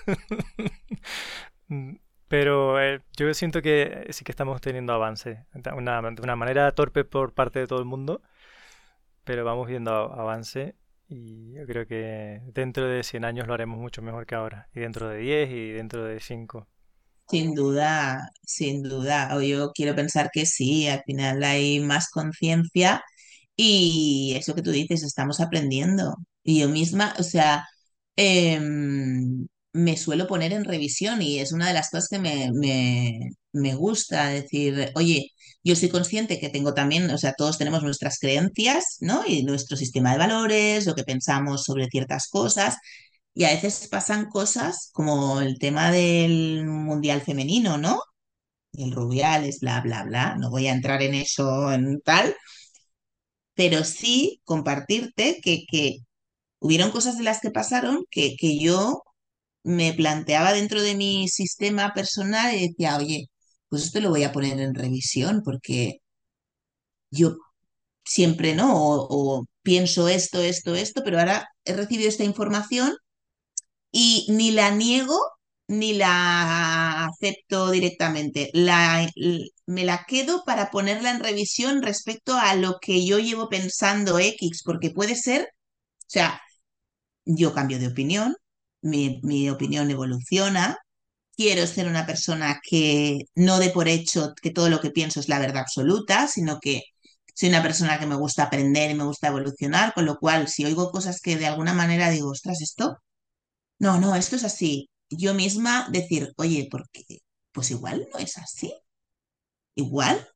Pero eh, yo siento que sí que estamos teniendo avance. Una, de una manera torpe por parte de todo el mundo, pero vamos viendo avance y yo creo que dentro de 100 años lo haremos mucho mejor que ahora. Y dentro de 10 y dentro de 5. Sin duda, sin duda. O yo quiero pensar que sí, al final hay más conciencia y eso que tú dices, estamos aprendiendo. Y yo misma, o sea, em, me suelo poner en revisión y es una de las cosas que me, me, me gusta decir, oye, yo soy consciente que tengo también, o sea, todos tenemos nuestras creencias, ¿no? Y nuestro sistema de valores, lo que pensamos sobre ciertas cosas. Y a veces pasan cosas como el tema del mundial femenino, ¿no? El Rubiales, bla, bla, bla. No voy a entrar en eso en tal, pero sí compartirte que, que hubieron cosas de las que pasaron que, que yo me planteaba dentro de mi sistema personal y decía, oye, pues esto lo voy a poner en revisión porque yo siempre, ¿no? O, pienso esto, esto, esto, pero ahora he recibido esta información y ni la niego ni la acepto directamente. La, me la quedo para ponerla en revisión respecto a lo que yo llevo pensando X, porque puede ser, o sea, yo cambio de opinión, mi, mi opinión evoluciona, quiero ser una persona que no dé por hecho que todo lo que pienso es la verdad absoluta, sino que soy una persona que me gusta aprender y me gusta evolucionar, con lo cual si oigo cosas que de alguna manera digo, ostras, esto no, no, esto es así. Yo misma decir, oye, porque pues igual no es así. Igual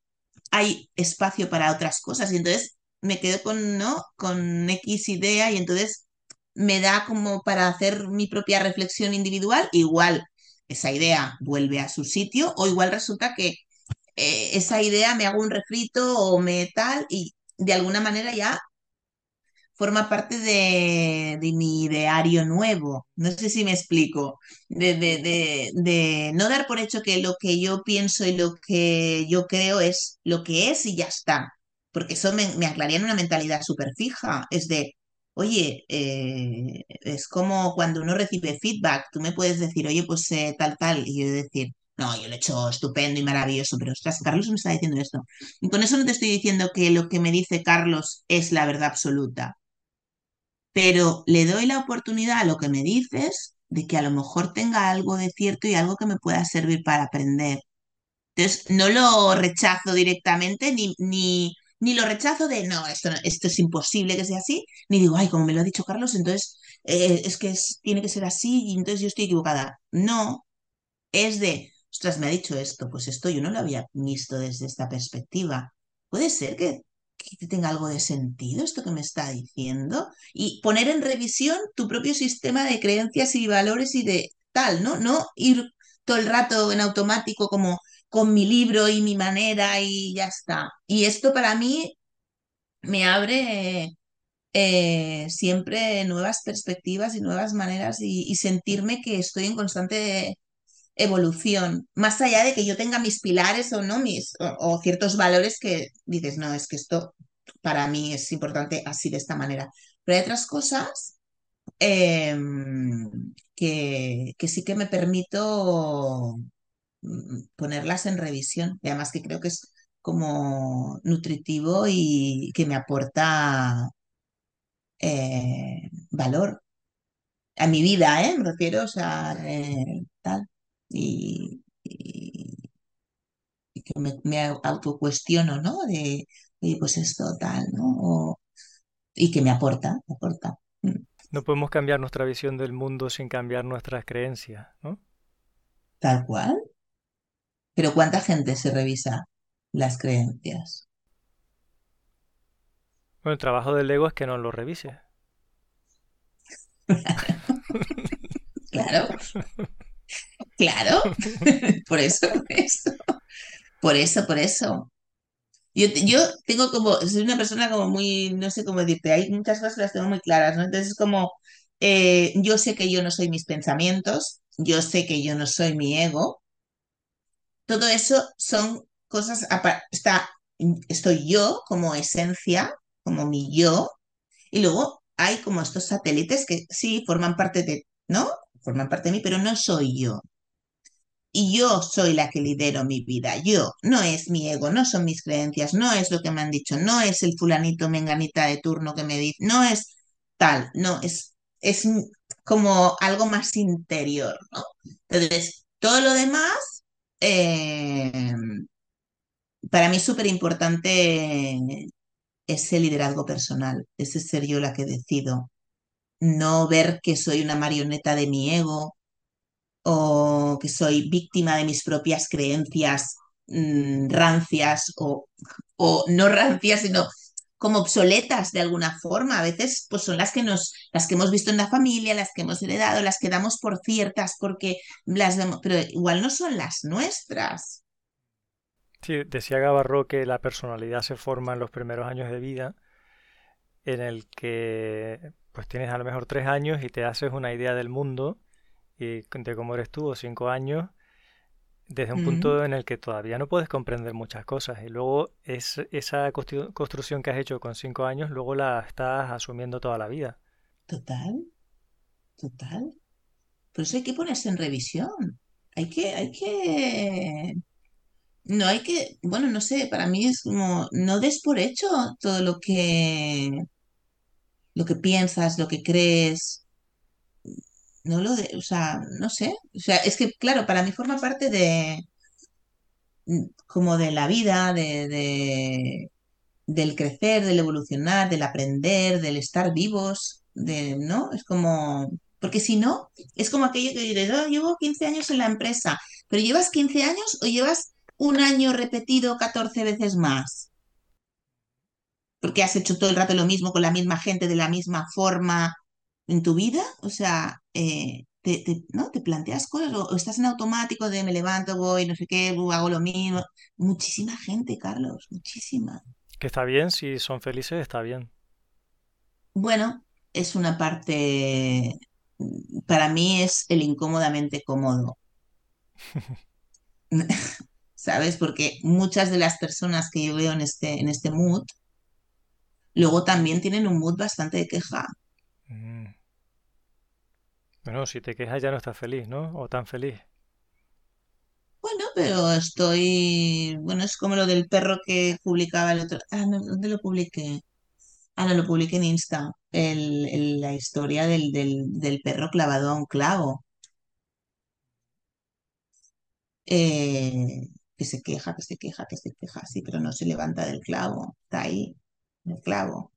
hay espacio para otras cosas. Y entonces me quedo con, ¿no? Con X idea y entonces me da como para hacer mi propia reflexión individual. Igual esa idea vuelve a su sitio o igual resulta que eh, esa idea me hago un refrito o me tal y de alguna manera ya forma parte de, de, mi ideario nuevo. No sé si me explico. De, de, de, no dar por hecho que lo que yo pienso y lo que yo creo es lo que es y ya está. Porque eso me, me aclaría en una mentalidad súper fija. Es de, oye, eh, es como cuando uno recibe feedback. Tú me puedes decir, oye, pues eh, tal, tal. Y yo decir, no, yo lo he hecho estupendo y maravilloso, pero ostras, Carlos me está diciendo esto. Y con eso no te estoy diciendo que lo que me dice Carlos es la verdad absoluta pero le doy la oportunidad a lo que me dices de que a lo mejor tenga algo de cierto y algo que me pueda servir para aprender. Entonces, no lo rechazo directamente, ni, ni, ni lo rechazo de, no esto, esto es imposible que sea así, ni digo, ay, como me lo ha dicho Carlos, entonces eh, es que tiene que ser así y entonces yo estoy equivocada. No, es de, ostras, me ha dicho esto, pues esto yo no lo había visto desde esta perspectiva. Puede ser que tenga algo de sentido esto que me está diciendo y poner en revisión tu propio sistema de creencias y valores y de tal, ¿no? No ir todo el rato en automático como con mi libro y mi manera y ya está. Y esto para mí me abre eh, siempre nuevas perspectivas y nuevas maneras y, sentirme que estoy en constante evolución, más allá de que yo tenga mis pilares o no, mis, o, ciertos valores que dices, no, es que esto para mí es importante así de esta manera. Pero hay otras cosas eh, que, que, sí que me permito ponerlas en revisión. Y además que creo que es como nutritivo y que me aporta eh, valor a mi vida, ¿eh? Me refiero, o sea, eh, tal. Y, y, me, autocuestiono, ¿no? De, oye, pues esto tal, ¿no? y que me aporta, me aporta. Mm. No podemos cambiar nuestra visión del mundo sin cambiar nuestras creencias, ¿no? Tal cual. Pero ¿cuánta gente se revisa las creencias? Bueno, el trabajo del ego es que no lo revise. claro. Claro. por eso, por eso. Por eso, por eso. Yo, yo tengo como, soy una persona como muy, no sé cómo decirte, hay muchas cosas que las tengo muy claras, ¿no? Entonces es como, eh, yo sé que yo no soy mis pensamientos, yo sé que yo no soy mi ego, todo eso son cosas, está, estoy yo como esencia, como mi yo, y luego hay como estos satélites que sí forman parte de, ¿no? Forman parte de mí, pero no soy yo y yo soy la que lidero mi vida. Yo, no es mi ego, no son mis creencias, no es lo que me han dicho, no es el fulanito menganita de turno que me dice, no es tal, no, es, es como algo más interior, ¿no? Entonces, todo lo demás, eh, para mí es súper importante ese liderazgo personal, ese ser yo la que decido, no ver que soy una marioneta de mi ego, o que soy víctima de mis propias creencias mm, rancias o, o, no rancias, sino como obsoletas de alguna forma. A veces pues son las que nos, las que hemos visto en la familia, las que hemos heredado, las que damos por ciertas porque las pero igual no son las nuestras. Sí, decía Gavarro que la personalidad se forma en los primeros años de vida, en el que pues tienes a lo mejor tres años y te haces una idea del mundo y de cómo eres tú, o cinco años, desde un punto en el que todavía no puedes comprender muchas cosas. Y luego es, esa construcción que has hecho con cinco años, luego la estás asumiendo toda la vida. Total, total. Por eso hay que ponerse en revisión. Hay que, hay que. No hay que. Bueno, no sé, para mí es como. No des por hecho todo lo que. Lo que piensas, lo que crees no lo de, o sea, no sé, o sea, es que claro, para mí forma parte de mm, como de la vida, de, de del crecer, del evolucionar, del aprender, del estar vivos, de, ¿no? Es como, porque si no, es como aquello que dices, oh, llevo 15 años en la empresa, pero ¿llevas 15 años o llevas un año repetido 14 veces más? Porque has hecho todo el rato lo mismo con la misma gente, de la misma forma, en tu vida, o sea, eh, te, ¿no? te planteas cosas o, estás en automático de me levanto, voy, no sé qué, hago lo mismo. Muchísima gente, Carlos, muchísima. Que está bien, si son felices, está bien. Bueno, es una parte, para mí es el incómodamente cómodo. ¿Sabes? Porque muchas de las personas que yo veo en este, en este mood, luego también tienen un mood bastante de queja. Mm. Bueno, si te quejas ya no estás feliz, ¿no? O tan feliz. Bueno, pero estoy. Bueno, es como lo del perro que publicaba el otro. Ah, no, ¿dónde lo publiqué? Ah, no, lo publiqué en Insta. El, la historia del, del, perro clavado a un clavo. Eh, que se queja, que se queja, que se queja, sí, pero no se levanta del clavo. Está ahí, el clavo.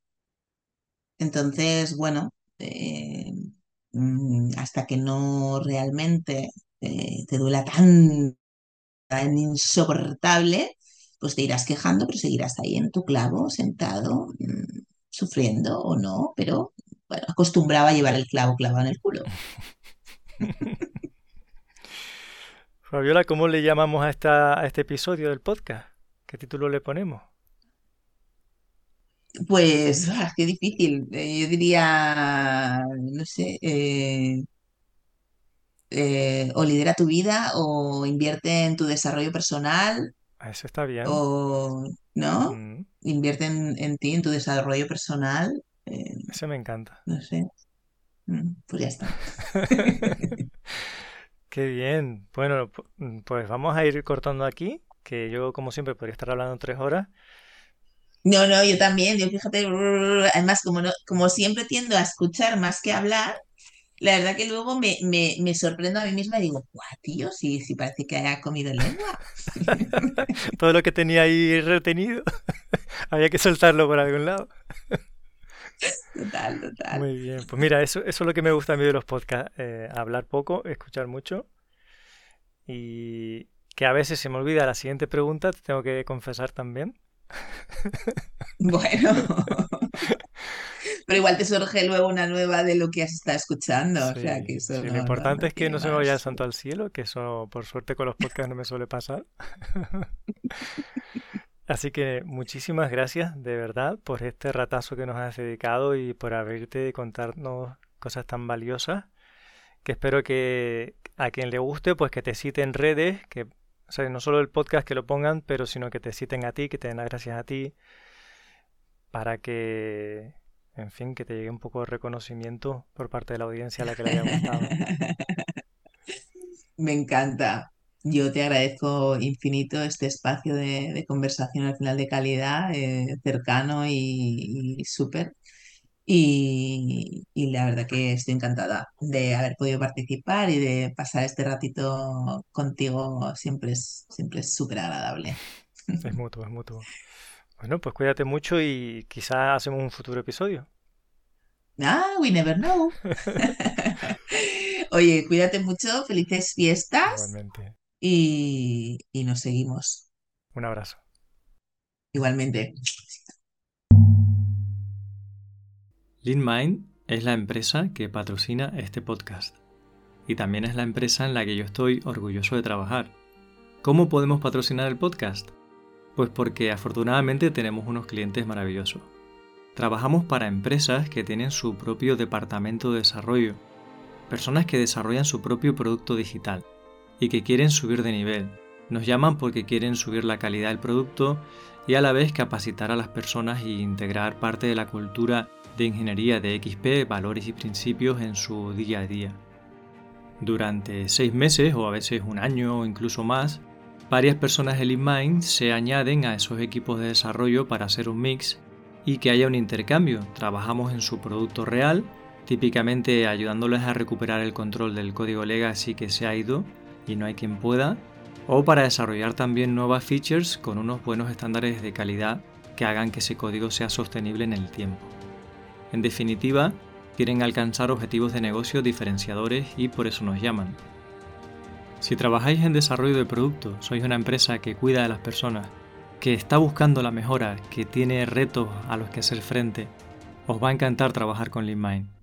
Entonces, bueno, eh, hasta que no realmente eh, te duela tan, insoportable, pues te irás quejando, pero seguirás ahí en tu clavo, sentado, mm, sufriendo o no, pero bueno, acostumbraba a llevar el clavo clavado en el culo. Fabiola, ¿cómo le llamamos a, esta, a este episodio del podcast? ¿Qué título le ponemos? Pues, ah, qué difícil. Eh, yo diría, no sé, eh, eh, o lidera tu vida o invierte en tu desarrollo personal ah, Eso está bien. o, ¿no? Mm. Invierte en, ti, en tu desarrollo personal. Eso me encanta. no sé. Mm, pues ya está. Qué bien. Bueno, pues vamos a ir cortando aquí, que yo como siempre podría estar hablando tres horas. No, no, yo también, yo fíjate, además como, no, como siempre tiendo a escuchar más que hablar, La verdad que luego me, me, me sorprendo a mí misma y digo, ¡guau, tío! Si, si parece que haya comido lengua. Todo lo que tenía ahí retenido, había que soltarlo por algún lado. Total, total. Muy bien, pues mira, eso, eso es lo que me gusta a mí de los podcasts, eh, hablar poco, escuchar mucho y que a veces se me olvida la siguiente pregunta, te tengo que confesar también. Bueno, pero igual te surge luego una nueva de lo que has estado escuchando, o sea que Sí, eso sí, lo no, importante no es que no se me vaya el santo al cielo, que eso por suerte con los podcasts no me suele pasar. Así que muchísimas gracias de verdad por este ratazo que nos has dedicado y por abrirte y contarnos cosas tan valiosas que espero que a quien le guste pues que te cite en redes, que o sea, no solo el podcast que lo pongan, pero sino que te citen a ti, que te den las gracias a ti para que en fin, que te llegue un poco de reconocimiento por parte de la audiencia a la que le haya gustado. Me encanta. Yo te agradezco infinito este espacio de, conversación al final de calidad, eh, cercano y, y súper. Y, y la verdad que estoy encantada de haber podido participar y de pasar este ratito contigo. Siempre es, siempre es súper agradable. Es mutuo, es mutuo. Bueno, pues cuídate mucho y quizás hacemos un futuro episodio. Ah, we never know. Oye, cuídate mucho, felices fiestas Igualmente. y, y nos seguimos. Un abrazo. Igualmente. LeanMind es la empresa que patrocina este podcast y también es la empresa en la que yo estoy orgulloso de trabajar. ¿Cómo podemos patrocinar el podcast? Pues porque afortunadamente tenemos unos clientes maravillosos. Trabajamos para empresas que tienen su propio departamento de desarrollo, personas que desarrollan su propio producto digital y que quieren subir de nivel. Nos llaman porque quieren subir la calidad del producto y a la vez capacitar a las personas e integrar parte de la cultura de ingeniería de XP, valores y principios en su día a día. Durante seis meses o a veces un año o incluso más, varias personas de LeanMind se añaden a esos equipos de desarrollo para hacer un mix y que haya un intercambio. Trabajamos en su producto real, típicamente ayudándoles a recuperar el control del código legacy que se ha ido y no hay quien pueda, o para desarrollar también nuevas features con unos buenos estándares de calidad que hagan que ese código sea sostenible en el tiempo. En definitiva, quieren alcanzar objetivos de negocio diferenciadores y por eso nos llaman. Si trabajáis en desarrollo de producto, sois una empresa que cuida de las personas, que está buscando la mejora, que tiene retos a los que hacer frente, os va a encantar trabajar con LeanMind.